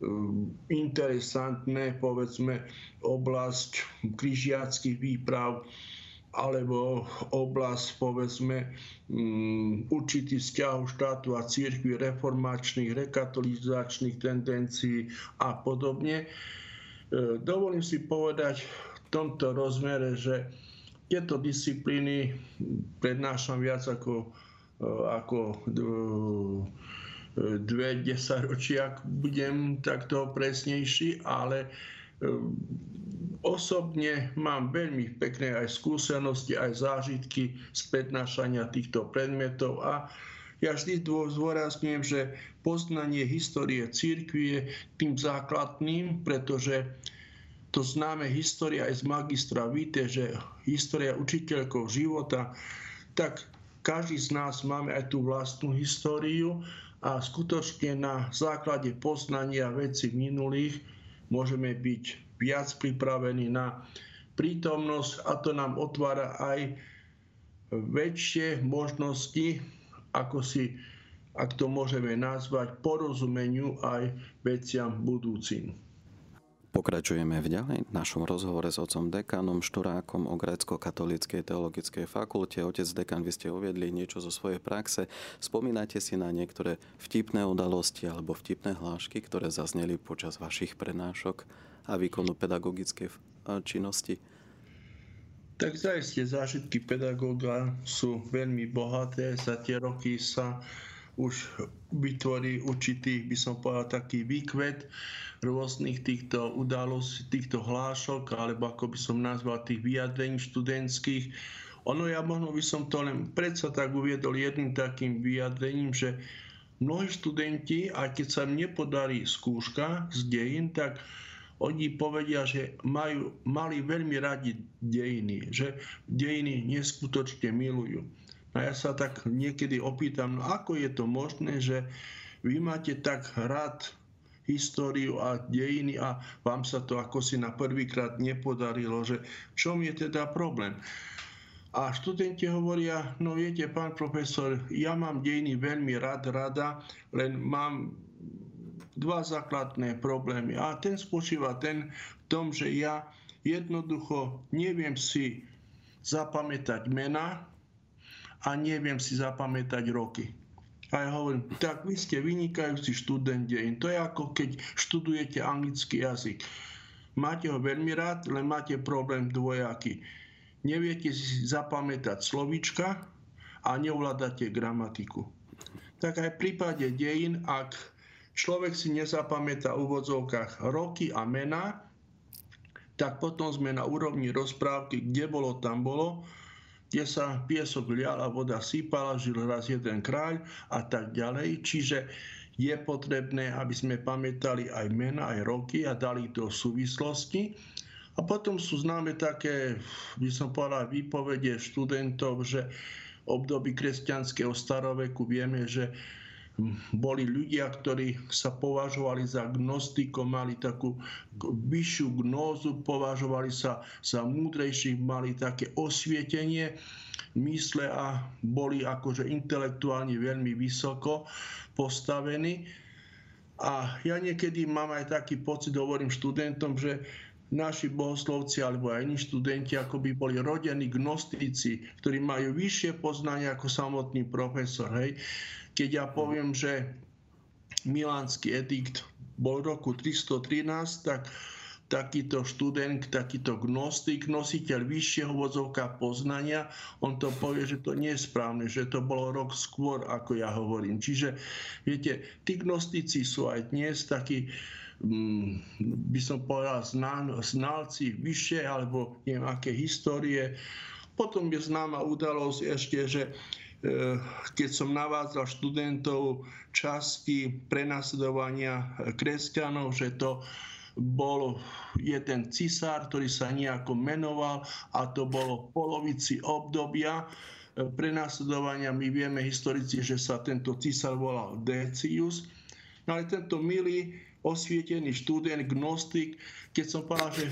um, interesantné, povedzme, oblasť križiackých výprav alebo oblasť, povedzme, um, určitý vzťahu štátu a církvy, reformačných, rekatolizačných tendencií a podobne. E, dovolím si povedať v tomto rozmere, že tieto disciplíny prednášam viac ako, e, ako e, dve desaťročia, ak budem takto presnejší, ale e, osobne mám veľmi pekné aj skúsenosti, aj zážitky z prednášania týchto predmetov a ja vždy zdôrazňujem, že poznanie histórie církvy je tým základným, pretože to známe história z magistra víte, že história učiteľkov života, tak každý z nás máme aj tú vlastnú históriu a skutočne na základe poznania veci minulých môžeme byť viac pripravení na prítomnosť a to nám otvára aj väčšie možnosti, ako si, ak to môžeme nazvať, porozumeniu aj veciam budúcim. Pokračujeme v ďalej v našom rozhovore s otcom dekanom Šturákom o grécko-katolíckej teologickej fakulte. Otec dekan, vy ste uviedli niečo zo svojej praxe. Spomínate si na niektoré vtipné udalosti alebo vtipné hlášky, ktoré zazneli počas vašich prenášok a výkonu pedagogickej činnosti? Tak zaiste zážitky pedagóga sú veľmi bohaté. Za tie roky sa už vytvorí určitý, by som povedal, taký výkvet rôznych týchto udalostí, týchto hlášok, alebo ako by som nazval tých vyjadrení študentských. Ono ja možno by som to len predsa tak uviedol jedným takým vyjadrením, že mnohí študenti, aj keď sa im nepodarí skúška z dejín, tak oni povedia, že majú, mali veľmi radi dejiny, že dejiny neskutočne milujú. A ja sa tak niekedy opýtam, no ako je to možné, že vy máte tak rád históriu a dejiny a vám sa to ako si na prvýkrát nepodarilo, že v čom je teda problém. A študenti hovoria, no viete, pán profesor, ja mám dejiny veľmi rád, rada, len mám dva základné problémy. A ten spočíva ten v tom, že ja jednoducho neviem si zapamätať mena a neviem si zapamätať roky. A ja hovorím, tak vy ste vynikajúci študent dejín. To je ako keď študujete anglický jazyk. Máte ho veľmi rád, len máte problém dvojaký. Neviete si zapamätať slovíčka a neovládate gramatiku. Tak aj v prípade dejín, ak človek si nezapamätá v úvodzovkách roky a mena, tak potom sme na úrovni rozprávky, kde bolo, tam bolo, kde sa piesok lial a voda sypala, žil raz jeden kráľ a tak ďalej. Čiže je potrebné, aby sme pamätali aj mena, aj roky a dali to súvislosti. A potom sú známe také, by som povedal, výpovede študentov, že období kresťanského staroveku vieme, že boli ľudia, ktorí sa považovali za gnostikov, mali takú vyššiu gnózu, považovali sa za múdrejších, mali také osvietenie mysle a boli akože intelektuálne veľmi vysoko postavení. A ja niekedy mám aj taký pocit, hovorím študentom, že naši bohoslovci alebo aj iní študenti ako by boli rodení gnostici, ktorí majú vyššie poznanie ako samotný profesor. Hej keď ja poviem, že Milánsky edikt bol v roku 313, tak takýto študent, takýto gnostik, nositeľ vyššieho vozovka poznania, on to povie, že to nie je správne, že to bolo rok skôr, ako ja hovorím. Čiže, viete, tí gnostici sú aj dnes takí, mm, by som povedal, znalci vyššie, alebo neviem, aké histórie. Potom je známa udalosť ešte, že keď som navádzal študentov časti prenasledovania kresťanov, že to bol jeden cisár, ktorý sa nejako menoval a to bolo v polovici obdobia eh, prenasledovania. My vieme historici, že sa tento cisár volal Decius. No ale tento milý osvietený študent, gnostik, keď som povedal, že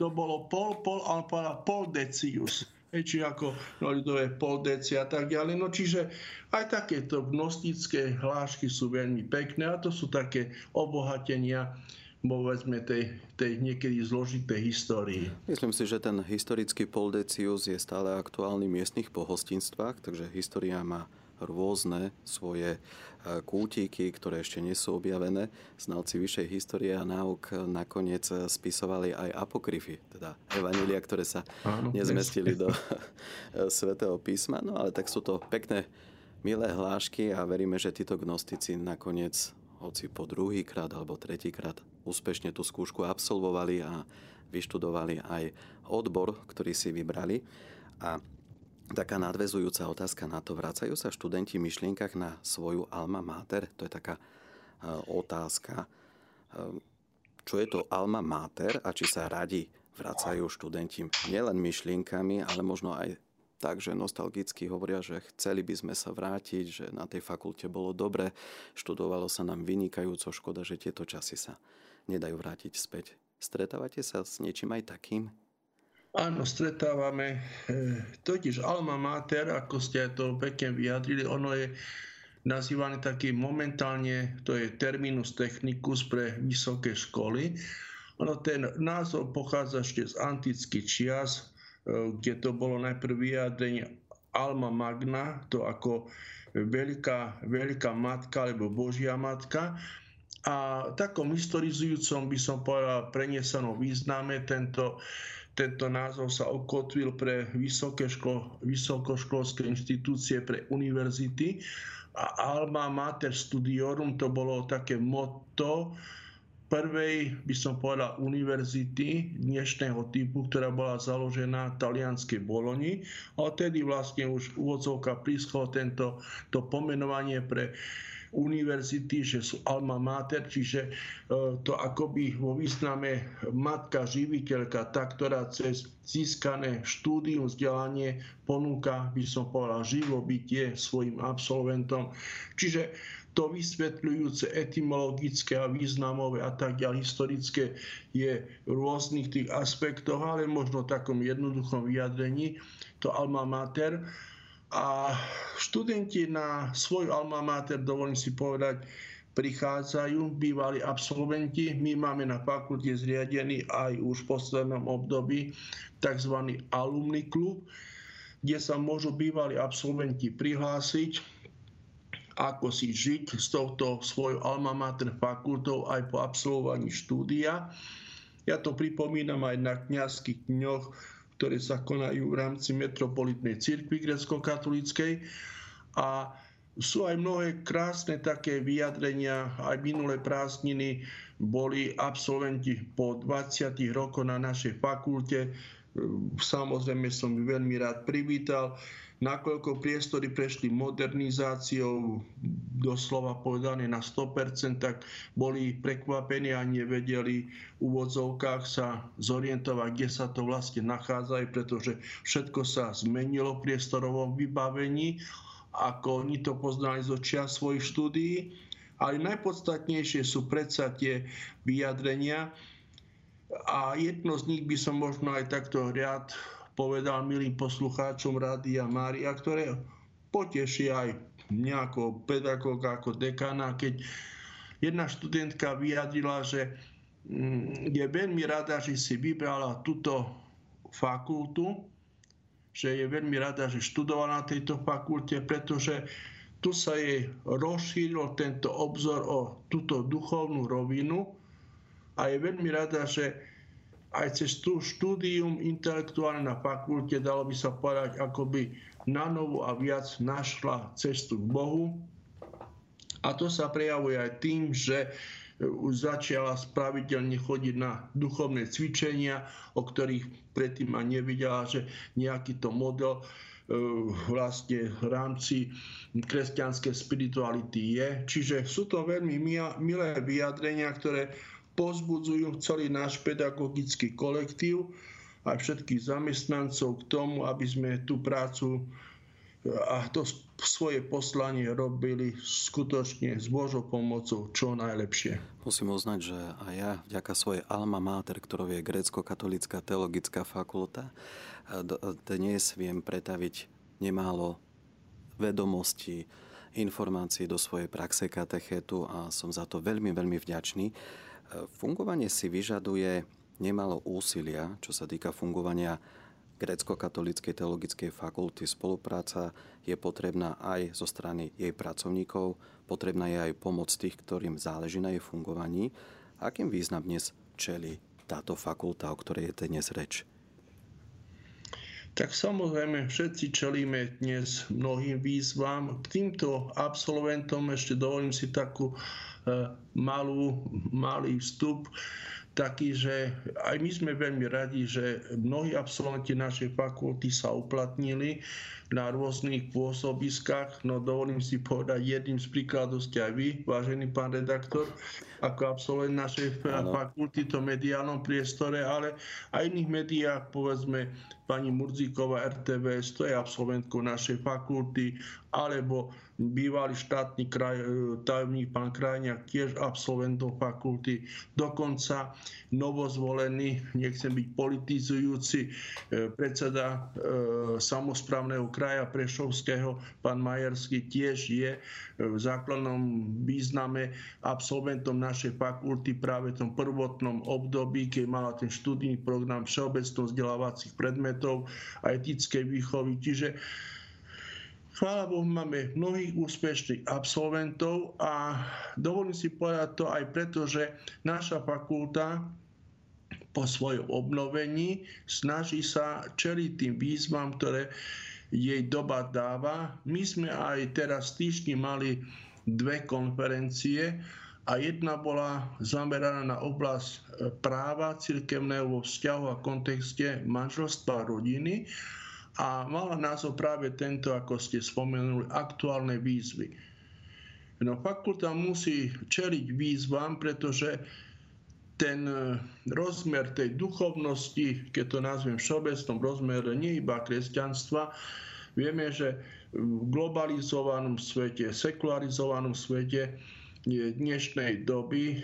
to bolo pol, pol, povedal pol Decius či ako no, ľudové poldeci a tak ďalej. No čiže aj takéto gnostické hlášky sú veľmi pekné a to sú také obohatenia povedzme tej, tej niekedy zložitej histórii. Myslím si, že ten historický poldecius je stále aktuálny v miestnych pohostinstvách, takže história má rôzne svoje e, kútiky, ktoré ešte nie sú objavené. Znalci vyššej histórie a náuk nakoniec spisovali aj apokryfy, teda evanília, ktoré sa Áno, nezmestili do svätého písma. No ale tak sú to pekné, milé hlášky a veríme, že títo gnostici nakoniec hoci po druhýkrát alebo tretíkrát úspešne tú skúšku absolvovali a vyštudovali aj odbor, ktorý si vybrali. A taká nadvezujúca otázka na to. Vracajú sa študenti v myšlienkach na svoju alma mater? To je taká e, otázka. E, čo je to alma mater a či sa radi vracajú študenti nielen myšlienkami, ale možno aj tak, že nostalgicky hovoria, že chceli by sme sa vrátiť, že na tej fakulte bolo dobre, študovalo sa nám vynikajúco, škoda, že tieto časy sa nedajú vrátiť späť. Stretávate sa s niečím aj takým? Áno, stretávame. E, totiž alma mater, ako ste to pekne vyjadrili, ono je nazývaný taký momentálne, to je terminus technicus pre vysoké školy. Ono ten názov pochádza ešte z antických čias, e, kde to bolo najprv vyjadrenie alma magna, to ako veľká, veľká matka alebo božia matka. A takom historizujúcom by som povedal prenesenom význame tento tento názov sa okotvil pre vysoké ško- vysokoškolské inštitúcie, pre univerzity. A Alma Mater Studiorum to bolo také motto prvej, by som povedal, univerzity dnešného typu, ktorá bola založená v talianskej Boloni. A odtedy vlastne už úvodzovka príschlo tento to pomenovanie pre univerzity, že sú alma mater, čiže e, to akoby vo význame matka živiteľka, tá, ktorá cez získané štúdium, vzdelanie ponúka, by som povedal, živobytie svojim absolventom. Čiže to vysvetľujúce etymologické a významové a tak ďalej historické je v rôznych tých aspektoch, ale možno v takom jednoduchom vyjadrení to alma mater. A študenti na svoj alma mater, dovolím si povedať, prichádzajú bývalí absolventi. My máme na fakulte zriadený aj už v poslednom období tzv. alumni klub, kde sa môžu bývalí absolventi prihlásiť ako si žiť s touto svojou alma mater fakultou aj po absolvovaní štúdia. Ja to pripomínam aj na kniazských dňoch, ktoré sa konajú v rámci metropolitnej cirkvi grecko-katolíckej. A sú aj mnohé krásne také vyjadrenia, aj minulé prázdniny boli absolventi po 20 rokoch na našej fakulte. Samozrejme som veľmi rád privítal nakoľko priestory prešli modernizáciou, doslova povedané na 100%, tak boli prekvapení a nevedeli v úvodzovkách sa zorientovať, kde sa to vlastne nachádza, pretože všetko sa zmenilo v priestorovom vybavení, ako oni to poznali zo čia svojich štúdií. Ale najpodstatnejšie sú predsa tie vyjadrenia, a jedno z nich by som možno aj takto riad povedal milým poslucháčom Rádia Mária, ktoré poteší aj mňa ako pedagóga, ako dekana, keď jedna študentka vyjadrila, že mm, je veľmi rada, že si vybrala túto fakultu, že je veľmi rada, že študovala na tejto fakulte, pretože tu sa jej rozšíril tento obzor o túto duchovnú rovinu a je veľmi rada, že aj cez tú štúdium intelektuálne na fakulte, dalo by sa povedať, akoby na novu a viac našla cestu k Bohu. A to sa prejavuje aj tým, že už začala pravidelne chodiť na duchovné cvičenia, o ktorých predtým ani nevidela, že nejaký to model e, vlastne v rámci kresťanskej spirituality je. Čiže sú to veľmi milé vyjadrenia, ktoré pozbudzujú celý náš pedagogický kolektív a všetkých zamestnancov k tomu, aby sme tú prácu eh, a to svoje poslanie robili skutočne s Božou pomocou čo najlepšie. Musím uznať, že aj ja vďaka svojej alma mater, ktorou je grécko-katolická teologická fakulta, eh, dnes viem pretaviť nemálo vedomostí, informácií do svojej praxe katechétu a som za to veľmi, veľmi vďačný. Fungovanie si vyžaduje nemalo úsilia, čo sa týka fungovania grécko-katolíckej teologickej fakulty. Spolupráca je potrebná aj zo strany jej pracovníkov, potrebná je aj pomoc tých, ktorým záleží na jej fungovaní. Akým význam dnes čeli táto fakulta, o ktorej je dnes reč? Tak samozrejme, všetci čelíme dnes mnohým výzvam. K týmto absolventom ešte dovolím si takú malú, malý vstup taký, že aj my sme veľmi radi, že mnohí absolventi našej fakulty sa uplatnili na rôznych pôsobiskách. No dovolím si povedať, jedným z príkladov ste aj vy, vážený pán redaktor, ako absolvent našej ano. fakulty to mediálnom priestore, ale aj iných médiách, povedzme pani Murzíková RTVS, to je absolventkou našej fakulty, alebo bývalý štátny kraj, e, tajomník pán Krajňák, tiež absolventom fakulty, dokonca novozvolený, nechcem byť politizujúci, e, predseda e, samozprávneho kraja Prešovského, pán Majerský, tiež je v základnom význame absolventom našej fakulty práve v tom prvotnom období, keď mala ten študijný program všeobecno vzdelávacích predmetov a etickej výchovy. Čiže Chvála Bohu, máme mnohých úspešných absolventov a dovolím si povedať to aj preto, že naša fakulta po svojom obnovení snaží sa čeliť tým výzvam, ktoré jej doba dáva. My sme aj teraz týždni mali dve konferencie a jedna bola zameraná na oblasť práva cirkevného vo vzťahu a kontexte manželstva a rodiny a mala názov práve tento, ako ste spomenuli, aktuálne výzvy. No fakulta musí čeliť výzvam, pretože ten e, rozmer tej duchovnosti, keď to nazvem všeobecnom rozmere, nie iba kresťanstva, vieme, že v globalizovanom svete, sekularizovanom svete dnešnej doby.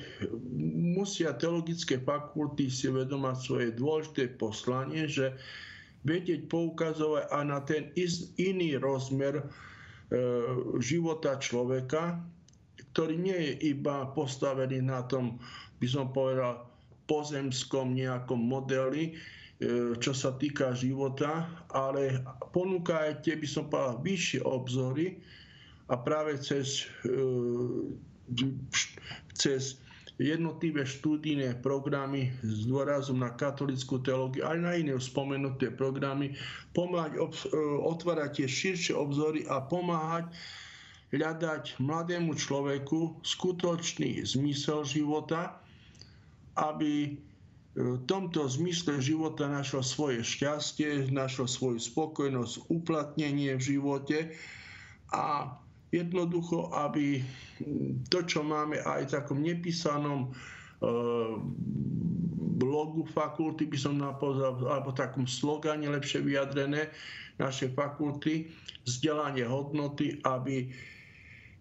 Musia teologické fakulty si vedomať svoje dôležité poslanie, že vedieť poukazovať aj na ten iný rozmer e, života človeka, ktorý nie je iba postavený na tom by som povedal, pozemskom nejakom modeli, e, čo sa týka života, ale ponúka aj tie, by som povedal, vyššie obzory a práve cez, e, cez jednotlivé štúdijné programy s dôrazom na katolickú teológiu, aj na iné spomenuté programy, pomáhať e, otvárať tie širšie obzory a pomáhať hľadať mladému človeku skutočný zmysel života, aby v tomto zmysle života našlo svoje šťastie, našlo svoju spokojnosť, uplatnenie v živote a jednoducho, aby to, čo máme aj v takom nepísanom e, blogu fakulty, by som napozal, alebo takom slogane lepšie vyjadrené našej fakulty, vzdelanie hodnoty, aby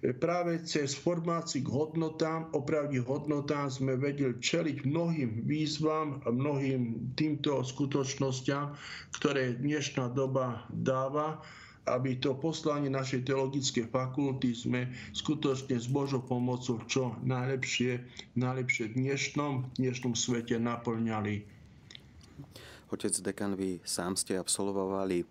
práve cez formáciu k hodnotám, opravdivým hodnotám sme vedeli čeliť mnohým výzvam a mnohým týmto skutočnosťam, ktoré dnešná doba dáva, aby to poslanie našej teologickej fakulty sme skutočne s Božou pomocou čo najlepšie, najlepšie v dnešnom, dnešnom svete naplňali. Otec dekan, vy sám ste absolvovali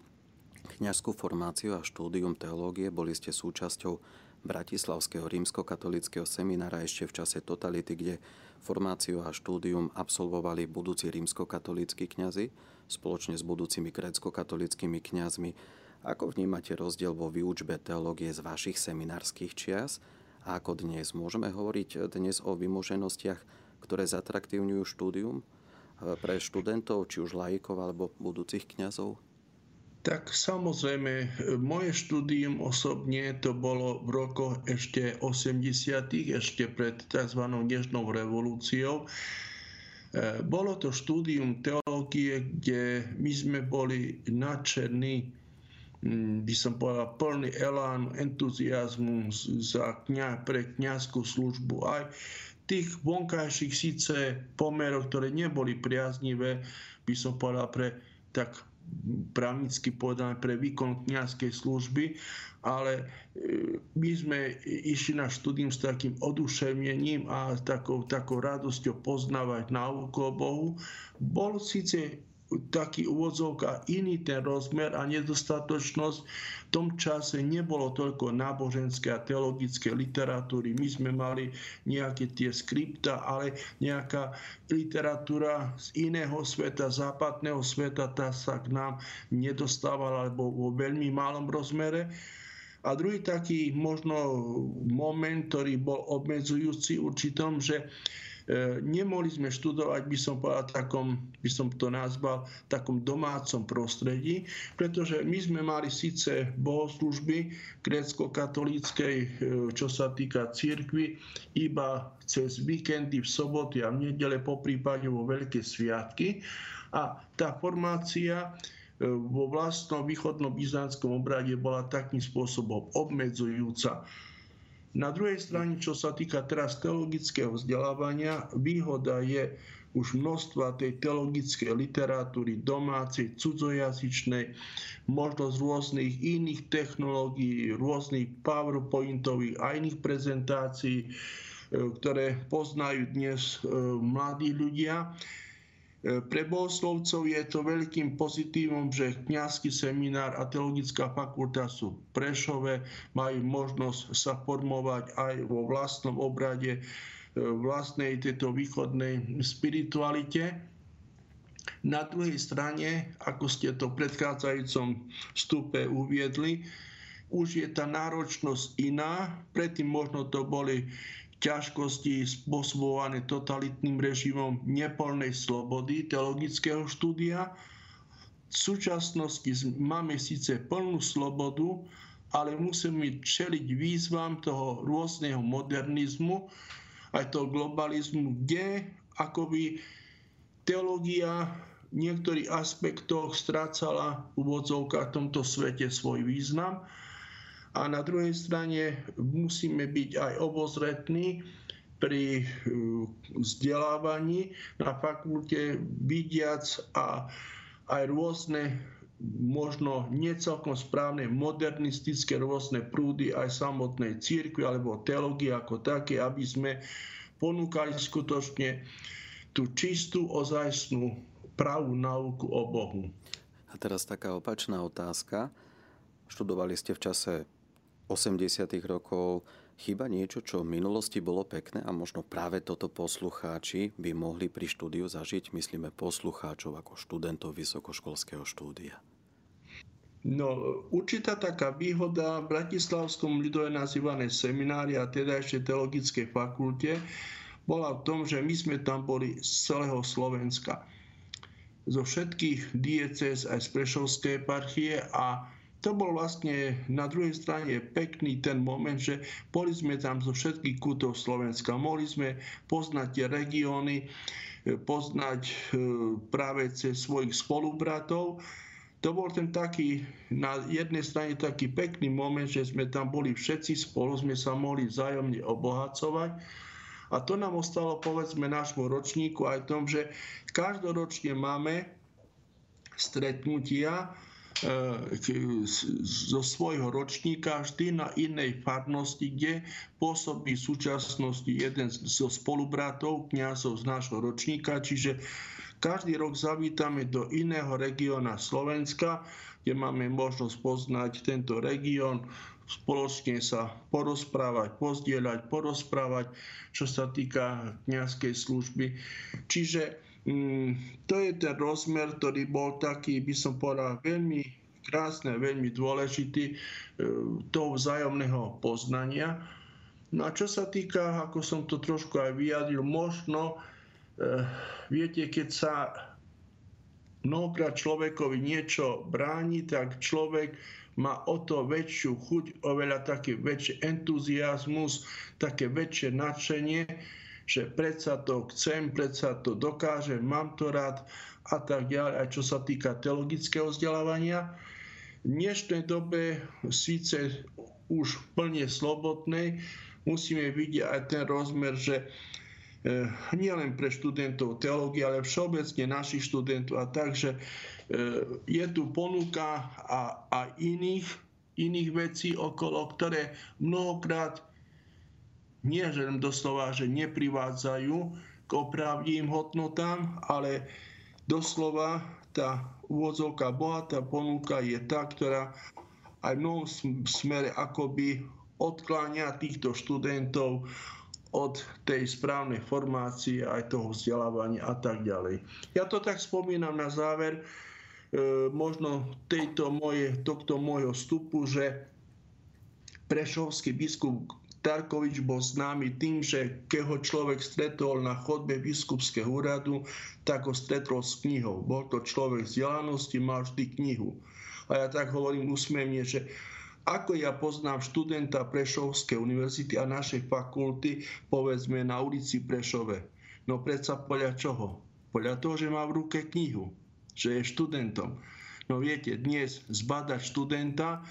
kňazskú formáciu a štúdium teológie, boli ste súčasťou Bratislavského rímskokatolického seminára ešte v čase totality, kde formáciu a štúdium absolvovali budúci rímskokatolíckí kňazi spoločne s budúcimi grécko-katolickými kňazmi. Ako vnímate rozdiel vo výučbe teológie z vašich seminárskych čias a ako dnes? Môžeme hovoriť dnes o vymoženostiach, ktoré zatraktívňujú štúdium pre študentov, či už laikov alebo budúcich kňazov? Tak samozrejme, moje štúdium osobne to bolo v rokoch ešte 80. ešte pred tzv. dnešnou revolúciou. E, bolo to štúdium teológie, kde my sme boli nadšení, by som povedal, plný elán, entuziasmu za kňa, pre kňazskú službu. Aj tých vonkajších síce pomerov, ktoré neboli priaznivé, by som povedal, pre tak právnicky povedané pre výkon kniazkej služby, ale e, my sme išli na štúdium s takým oduševnením a takou, takou radosťou poznávať náuku o Bohu. Bol síce taký úvodzovka iný ten rozmer a nedostatočnosť. V tom čase nebolo toľko náboženské a teologické literatúry. My sme mali nejaké tie skripta, ale nejaká literatúra z iného sveta, západného sveta, tá sa k nám nedostávala alebo vo veľmi malom rozmere. A druhý taký možno moment, ktorý bol obmedzujúci určitom, že nemohli sme študovať, by som povedal, takom, by som to nazval, takom domácom prostredí, pretože my sme mali síce bohoslužby grécko-katolíckej, e, čo sa týka církvy, iba cez víkendy, v soboty a v nedele, po prípade vo veľké sviatky. A tá formácia e, vo vlastnom východnom byzantskom obrade bola takým spôsobom obmedzujúca. Na druhej strane, čo sa týka teraz teologického vzdelávania, výhoda je už množstva tej teologickej literatúry domácej, cudzojazyčnej, možnosť rôznych iných technológií, rôznych powerpointových a iných prezentácií, e, ktoré poznajú dnes e, mladí ľudia. E, pre bohoslovcov je to veľkým pozitívom, že kňazský seminár a teologická fakulta sú Prešove, majú možnosť sa formovať aj vo vlastnom obrade, e, vlastnej tejto východnej spiritualite. Na druhej strane, ako ste to v predchádzajúcom vstupe uviedli, už je tá náročnosť iná. Predtým možno to boli ťažkosti spôsobované totalitným režimom neplnej slobody teologického štúdia. V súčasnosti máme síce plnú slobodu, ale musíme čeliť výzvam toho rôzneho modernizmu, aj toho globalizmu, kde akoby teológia v niektorých aspektoch strácala v úvodzovkách v tomto svete svoj význam. A na druhej strane musíme byť aj obozretní pri uh, vzdelávaní na fakulte, vidiac a aj rôzne možno necelkom správne modernistické rôzne prúdy aj samotnej církvy alebo teológie ako také, aby sme ponúkali skutočne tú čistú, ozajstnú pravú nauku o Bohu. A teraz taká opačná otázka. Študovali ste v čase 80. rokov. Chyba niečo, čo v minulosti bolo pekné a možno práve toto poslucháči by mohli pri štúdiu zažiť, myslíme poslucháčov ako študentov vysokoškolského štúdia. No, určitá taká výhoda v Bratislavskom ľudové nazývané seminári a teda ešte teologickej fakulte bola v tom, že my sme tam boli z celého Slovenska. Zo všetkých diecez aj z Prešovskej eparchie a to bol vlastne na druhej strane pekný ten moment, že boli sme tam zo všetkých kútov Slovenska. Mohli sme poznať tie regióny, poznať e, práve cez svojich spolubratov to bol ten taký, na jednej strane taký pekný moment, že sme tam boli všetci spolu, sme sa mohli vzájomne obohacovať. A to nám ostalo, povedzme, nášmu ročníku aj tom, že každoročne máme stretnutia e, zo svojho ročníka vždy na inej farnosti, kde pôsobí v súčasnosti jeden zo spolubratov, kniazov z nášho ročníka, čiže každý rok zavítame do iného regióna Slovenska, kde máme možnosť poznať tento región, spoločne sa porozprávať, pozdieľať, porozprávať, čo sa týka kniazkej služby. Čiže mm, to je ten rozmer, ktorý bol taký, by som povedal, veľmi krásne, veľmi dôležitý e, toho vzájomného poznania. No a čo sa týka, ako som to trošku aj vyjadril, možno Eh, viete, keď sa mnohokrát človekovi niečo bráni, tak človek má o to väčšiu chuť, oveľa taký väčší entuziasmus, také väčšie nadšenie, že predsa to chcem, predsa to dokážem, mám to rád a tak ďalej, aj čo sa týka teologického vzdelávania. V dnešnej dobe síce už plne slobodnej musíme vidieť aj ten rozmer, že E, nie len pre študentov teológie, ale všeobecne našich študentov. A takže e, je tu ponuka a, a iných, iných vecí okolo, ktoré mnohokrát nie že doslova, že neprivádzajú k opravdivým hodnotám, ale doslova tá úvodzovka bohatá ponuka je tá, ktorá aj v mnohom smere akoby odkláňa týchto študentov od tej správnej formácie, aj toho vzdelávania a tak ďalej. Ja to tak spomínam na záver e, možno tejto moje, tohto môjho vstupu, že prešovský biskup Tarkovič bol známy tým, že keď ho človek stretol na chodbe biskupského úradu, tak ho stretol s knihou. Bol to človek vzdelanosti, mal vždy knihu. A ja tak hovorím úsmevne, že ako ja poznám študenta Prešovskej univerzity a našej fakulty, povedzme na ulici Prešove. No predsa podľa čoho? Podľa toho, že má v ruke knihu, že je študentom. No viete, dnes zbadať študenta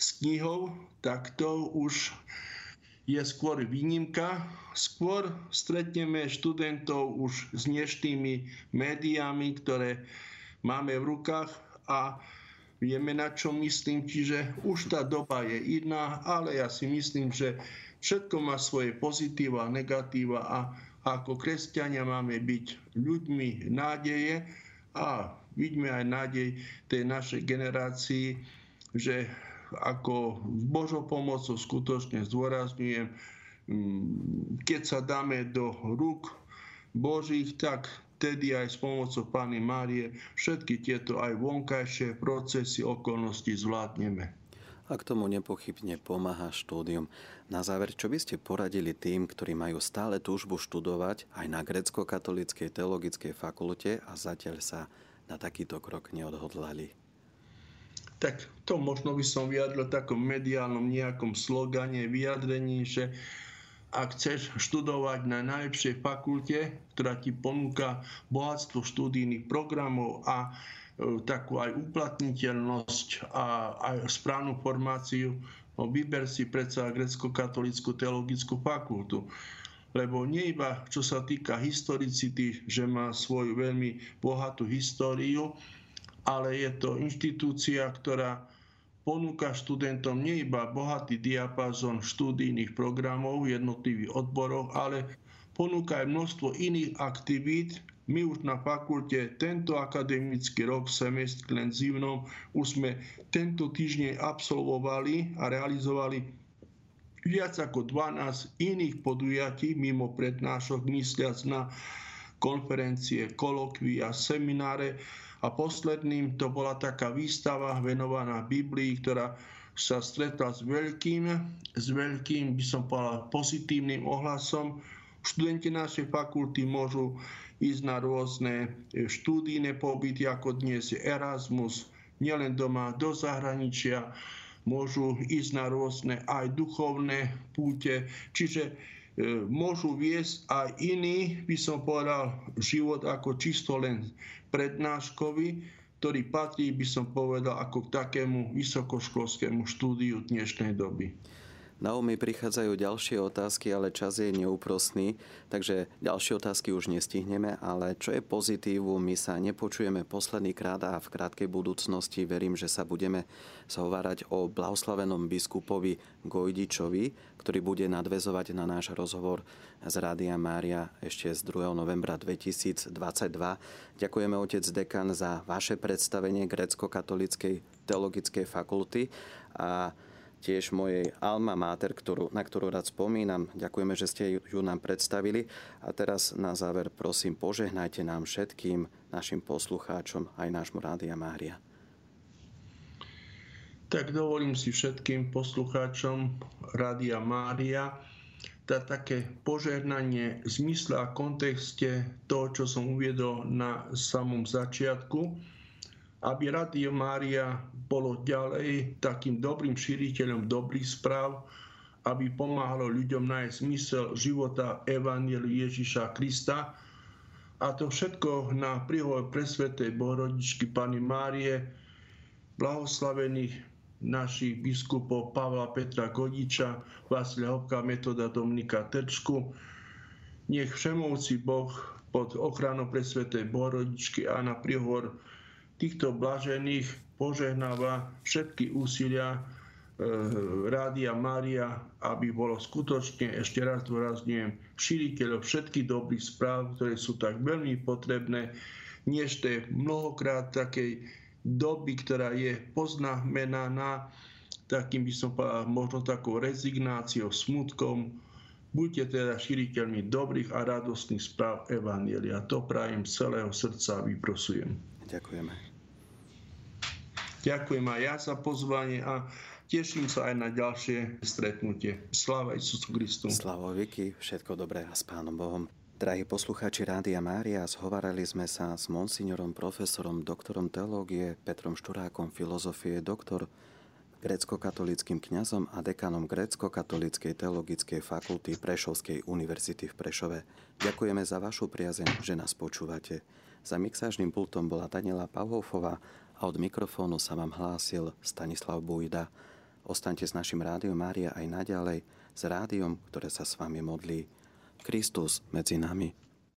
s knihou, tak to už je skôr výnimka. Skôr stretneme študentov už s dnešnými médiami, ktoré máme v rukách a Vieme, na čo myslím, čiže už tá doba je iná, ale ja si myslím, že všetko má svoje pozitíva negatíva a ako kresťania máme byť ľuďmi nádeje a vidíme aj nádej tej našej generácii, že ako s Božou pomocou skutočne zdôrazňujem, mm, keď sa dáme do rúk Božích, tak vtedy aj s pomocou Pány Márie všetky tieto aj vonkajšie procesy, okolnosti zvládneme. A k tomu nepochybne pomáha štúdium. Na záver, čo by ste poradili tým, ktorí majú stále túžbu študovať aj na grecko-katolíckej teologickej fakulte a zatiaľ sa na takýto krok neodhodlali? Tak to možno by som vyjadril takom mediálnom nejakom slogane, vyjadrení, že ak chceš študovať na najlepšej fakulte, ktorá ti ponúka bohatstvo študijných programov a e, takú aj uplatniteľnosť a aj správnu formáciu, no vyber si predsa grecko-katolickú teologickú fakultu. Lebo nie iba čo sa týka historicity, že má svoju veľmi bohatú históriu, ale je to inštitúcia, ktorá ponúka študentom nie iba bohatý diapazon štúdijných programov jednotlivých odboroch, ale ponúka aj množstvo iných aktivít. My už na fakulte tento akademický rok, semestr len zimnom, už sme tento týždeň absolvovali a realizovali viac ako 12 iných podujatí mimo prednášok, mysliac na konferencie, kolokvia, semináre, a posledným to bola taká výstava venovaná Biblii, ktorá sa stretla s veľkým, s veľkým, by som povedal, pozitívnym ohlasom. Študenti našej fakulty môžu ísť na rôzne štúdijné pobyty, ako dnes Erasmus, nielen doma, do zahraničia, môžu ísť na rôzne aj duchovné púte. Čiže E, môžu viesť aj iný, by som povedal, život ako čisto len prednáškový, ktorý patrí, by som povedal, ako k takému vysokoškolskému štúdiu dnešnej doby. Na umy prichádzajú ďalšie otázky, ale čas je neúprostný, takže ďalšie otázky už nestihneme, ale čo je pozitívu, my sa nepočujeme posledný krát a v krátkej budúcnosti verím, že sa budeme zhovárať o blahoslavenom biskupovi Gojdičovi, ktorý bude nadvezovať na náš rozhovor z Rádia Mária ešte z 2. novembra 2022. Ďakujeme otec dekan za vaše predstavenie grecko-katolíckej teologickej fakulty a tiež mojej alma mater, ktorú, na ktorú rád spomínam. Ďakujeme, že ste ju nám predstavili. A teraz na záver prosím, požehnajte nám všetkým, našim poslucháčom, aj nášmu Rádia Mária. Tak dovolím si všetkým poslucháčom Rádia Mária dať také požehnanie v zmysle a kontexte toho, čo som uviedol na samom začiatku aby Radio Mária bolo ďalej takým dobrým šíriteľom dobrých správ, aby pomáhalo ľuďom nájsť zmysel života Evangeliu Ježiša Krista. A to všetko na príhovor presvetej Bohorodičky Pany Márie, blahoslavených našich biskupov Pavla Petra Godiča, Vasilia Hopka, Metoda Dominika Trčku. Nech všemovci Boh pod ochranou presvetej Bohorodičky a na príhovor týchto blažených požehnáva všetky úsilia e, Rádia Mária, aby bolo skutočne, ešte raz dôrazňujem, šíriteľov všetkých dobrých správ, ktoré sú tak veľmi potrebné, než to je mnohokrát takej doby, ktorá je poznamenaná takým by som povedal, možno takou rezignáciou, smutkom. Buďte teda šíriteľmi dobrých a radostných správ Evanielia. To prajem z celého srdca a vyprosujem. Ďakujeme. Ďakujem aj ja za pozvanie a teším sa aj na ďalšie stretnutie. Sláva Isusu Kristu. Sláva Viki, všetko dobré a s Pánom Bohom. Drahí poslucháči Rádia Mária, zhovarali sme sa s monsignorom, profesorom, doktorom teológie, Petrom Šturákom, filozofie, doktor, grecko-katolickým kňazom a dekanom grecko-katolíckej teologickej fakulty Prešovskej univerzity v Prešove. Ďakujeme za vašu priazeň, že nás počúvate. Za mixážnym pultom bola Daniela Pavhofová a od mikrofónu sa vám hlásil Stanislav Bujda. Ostaňte s našim rádiom Mária aj naďalej, s rádiom, ktoré sa s vami modlí. Kristus medzi nami.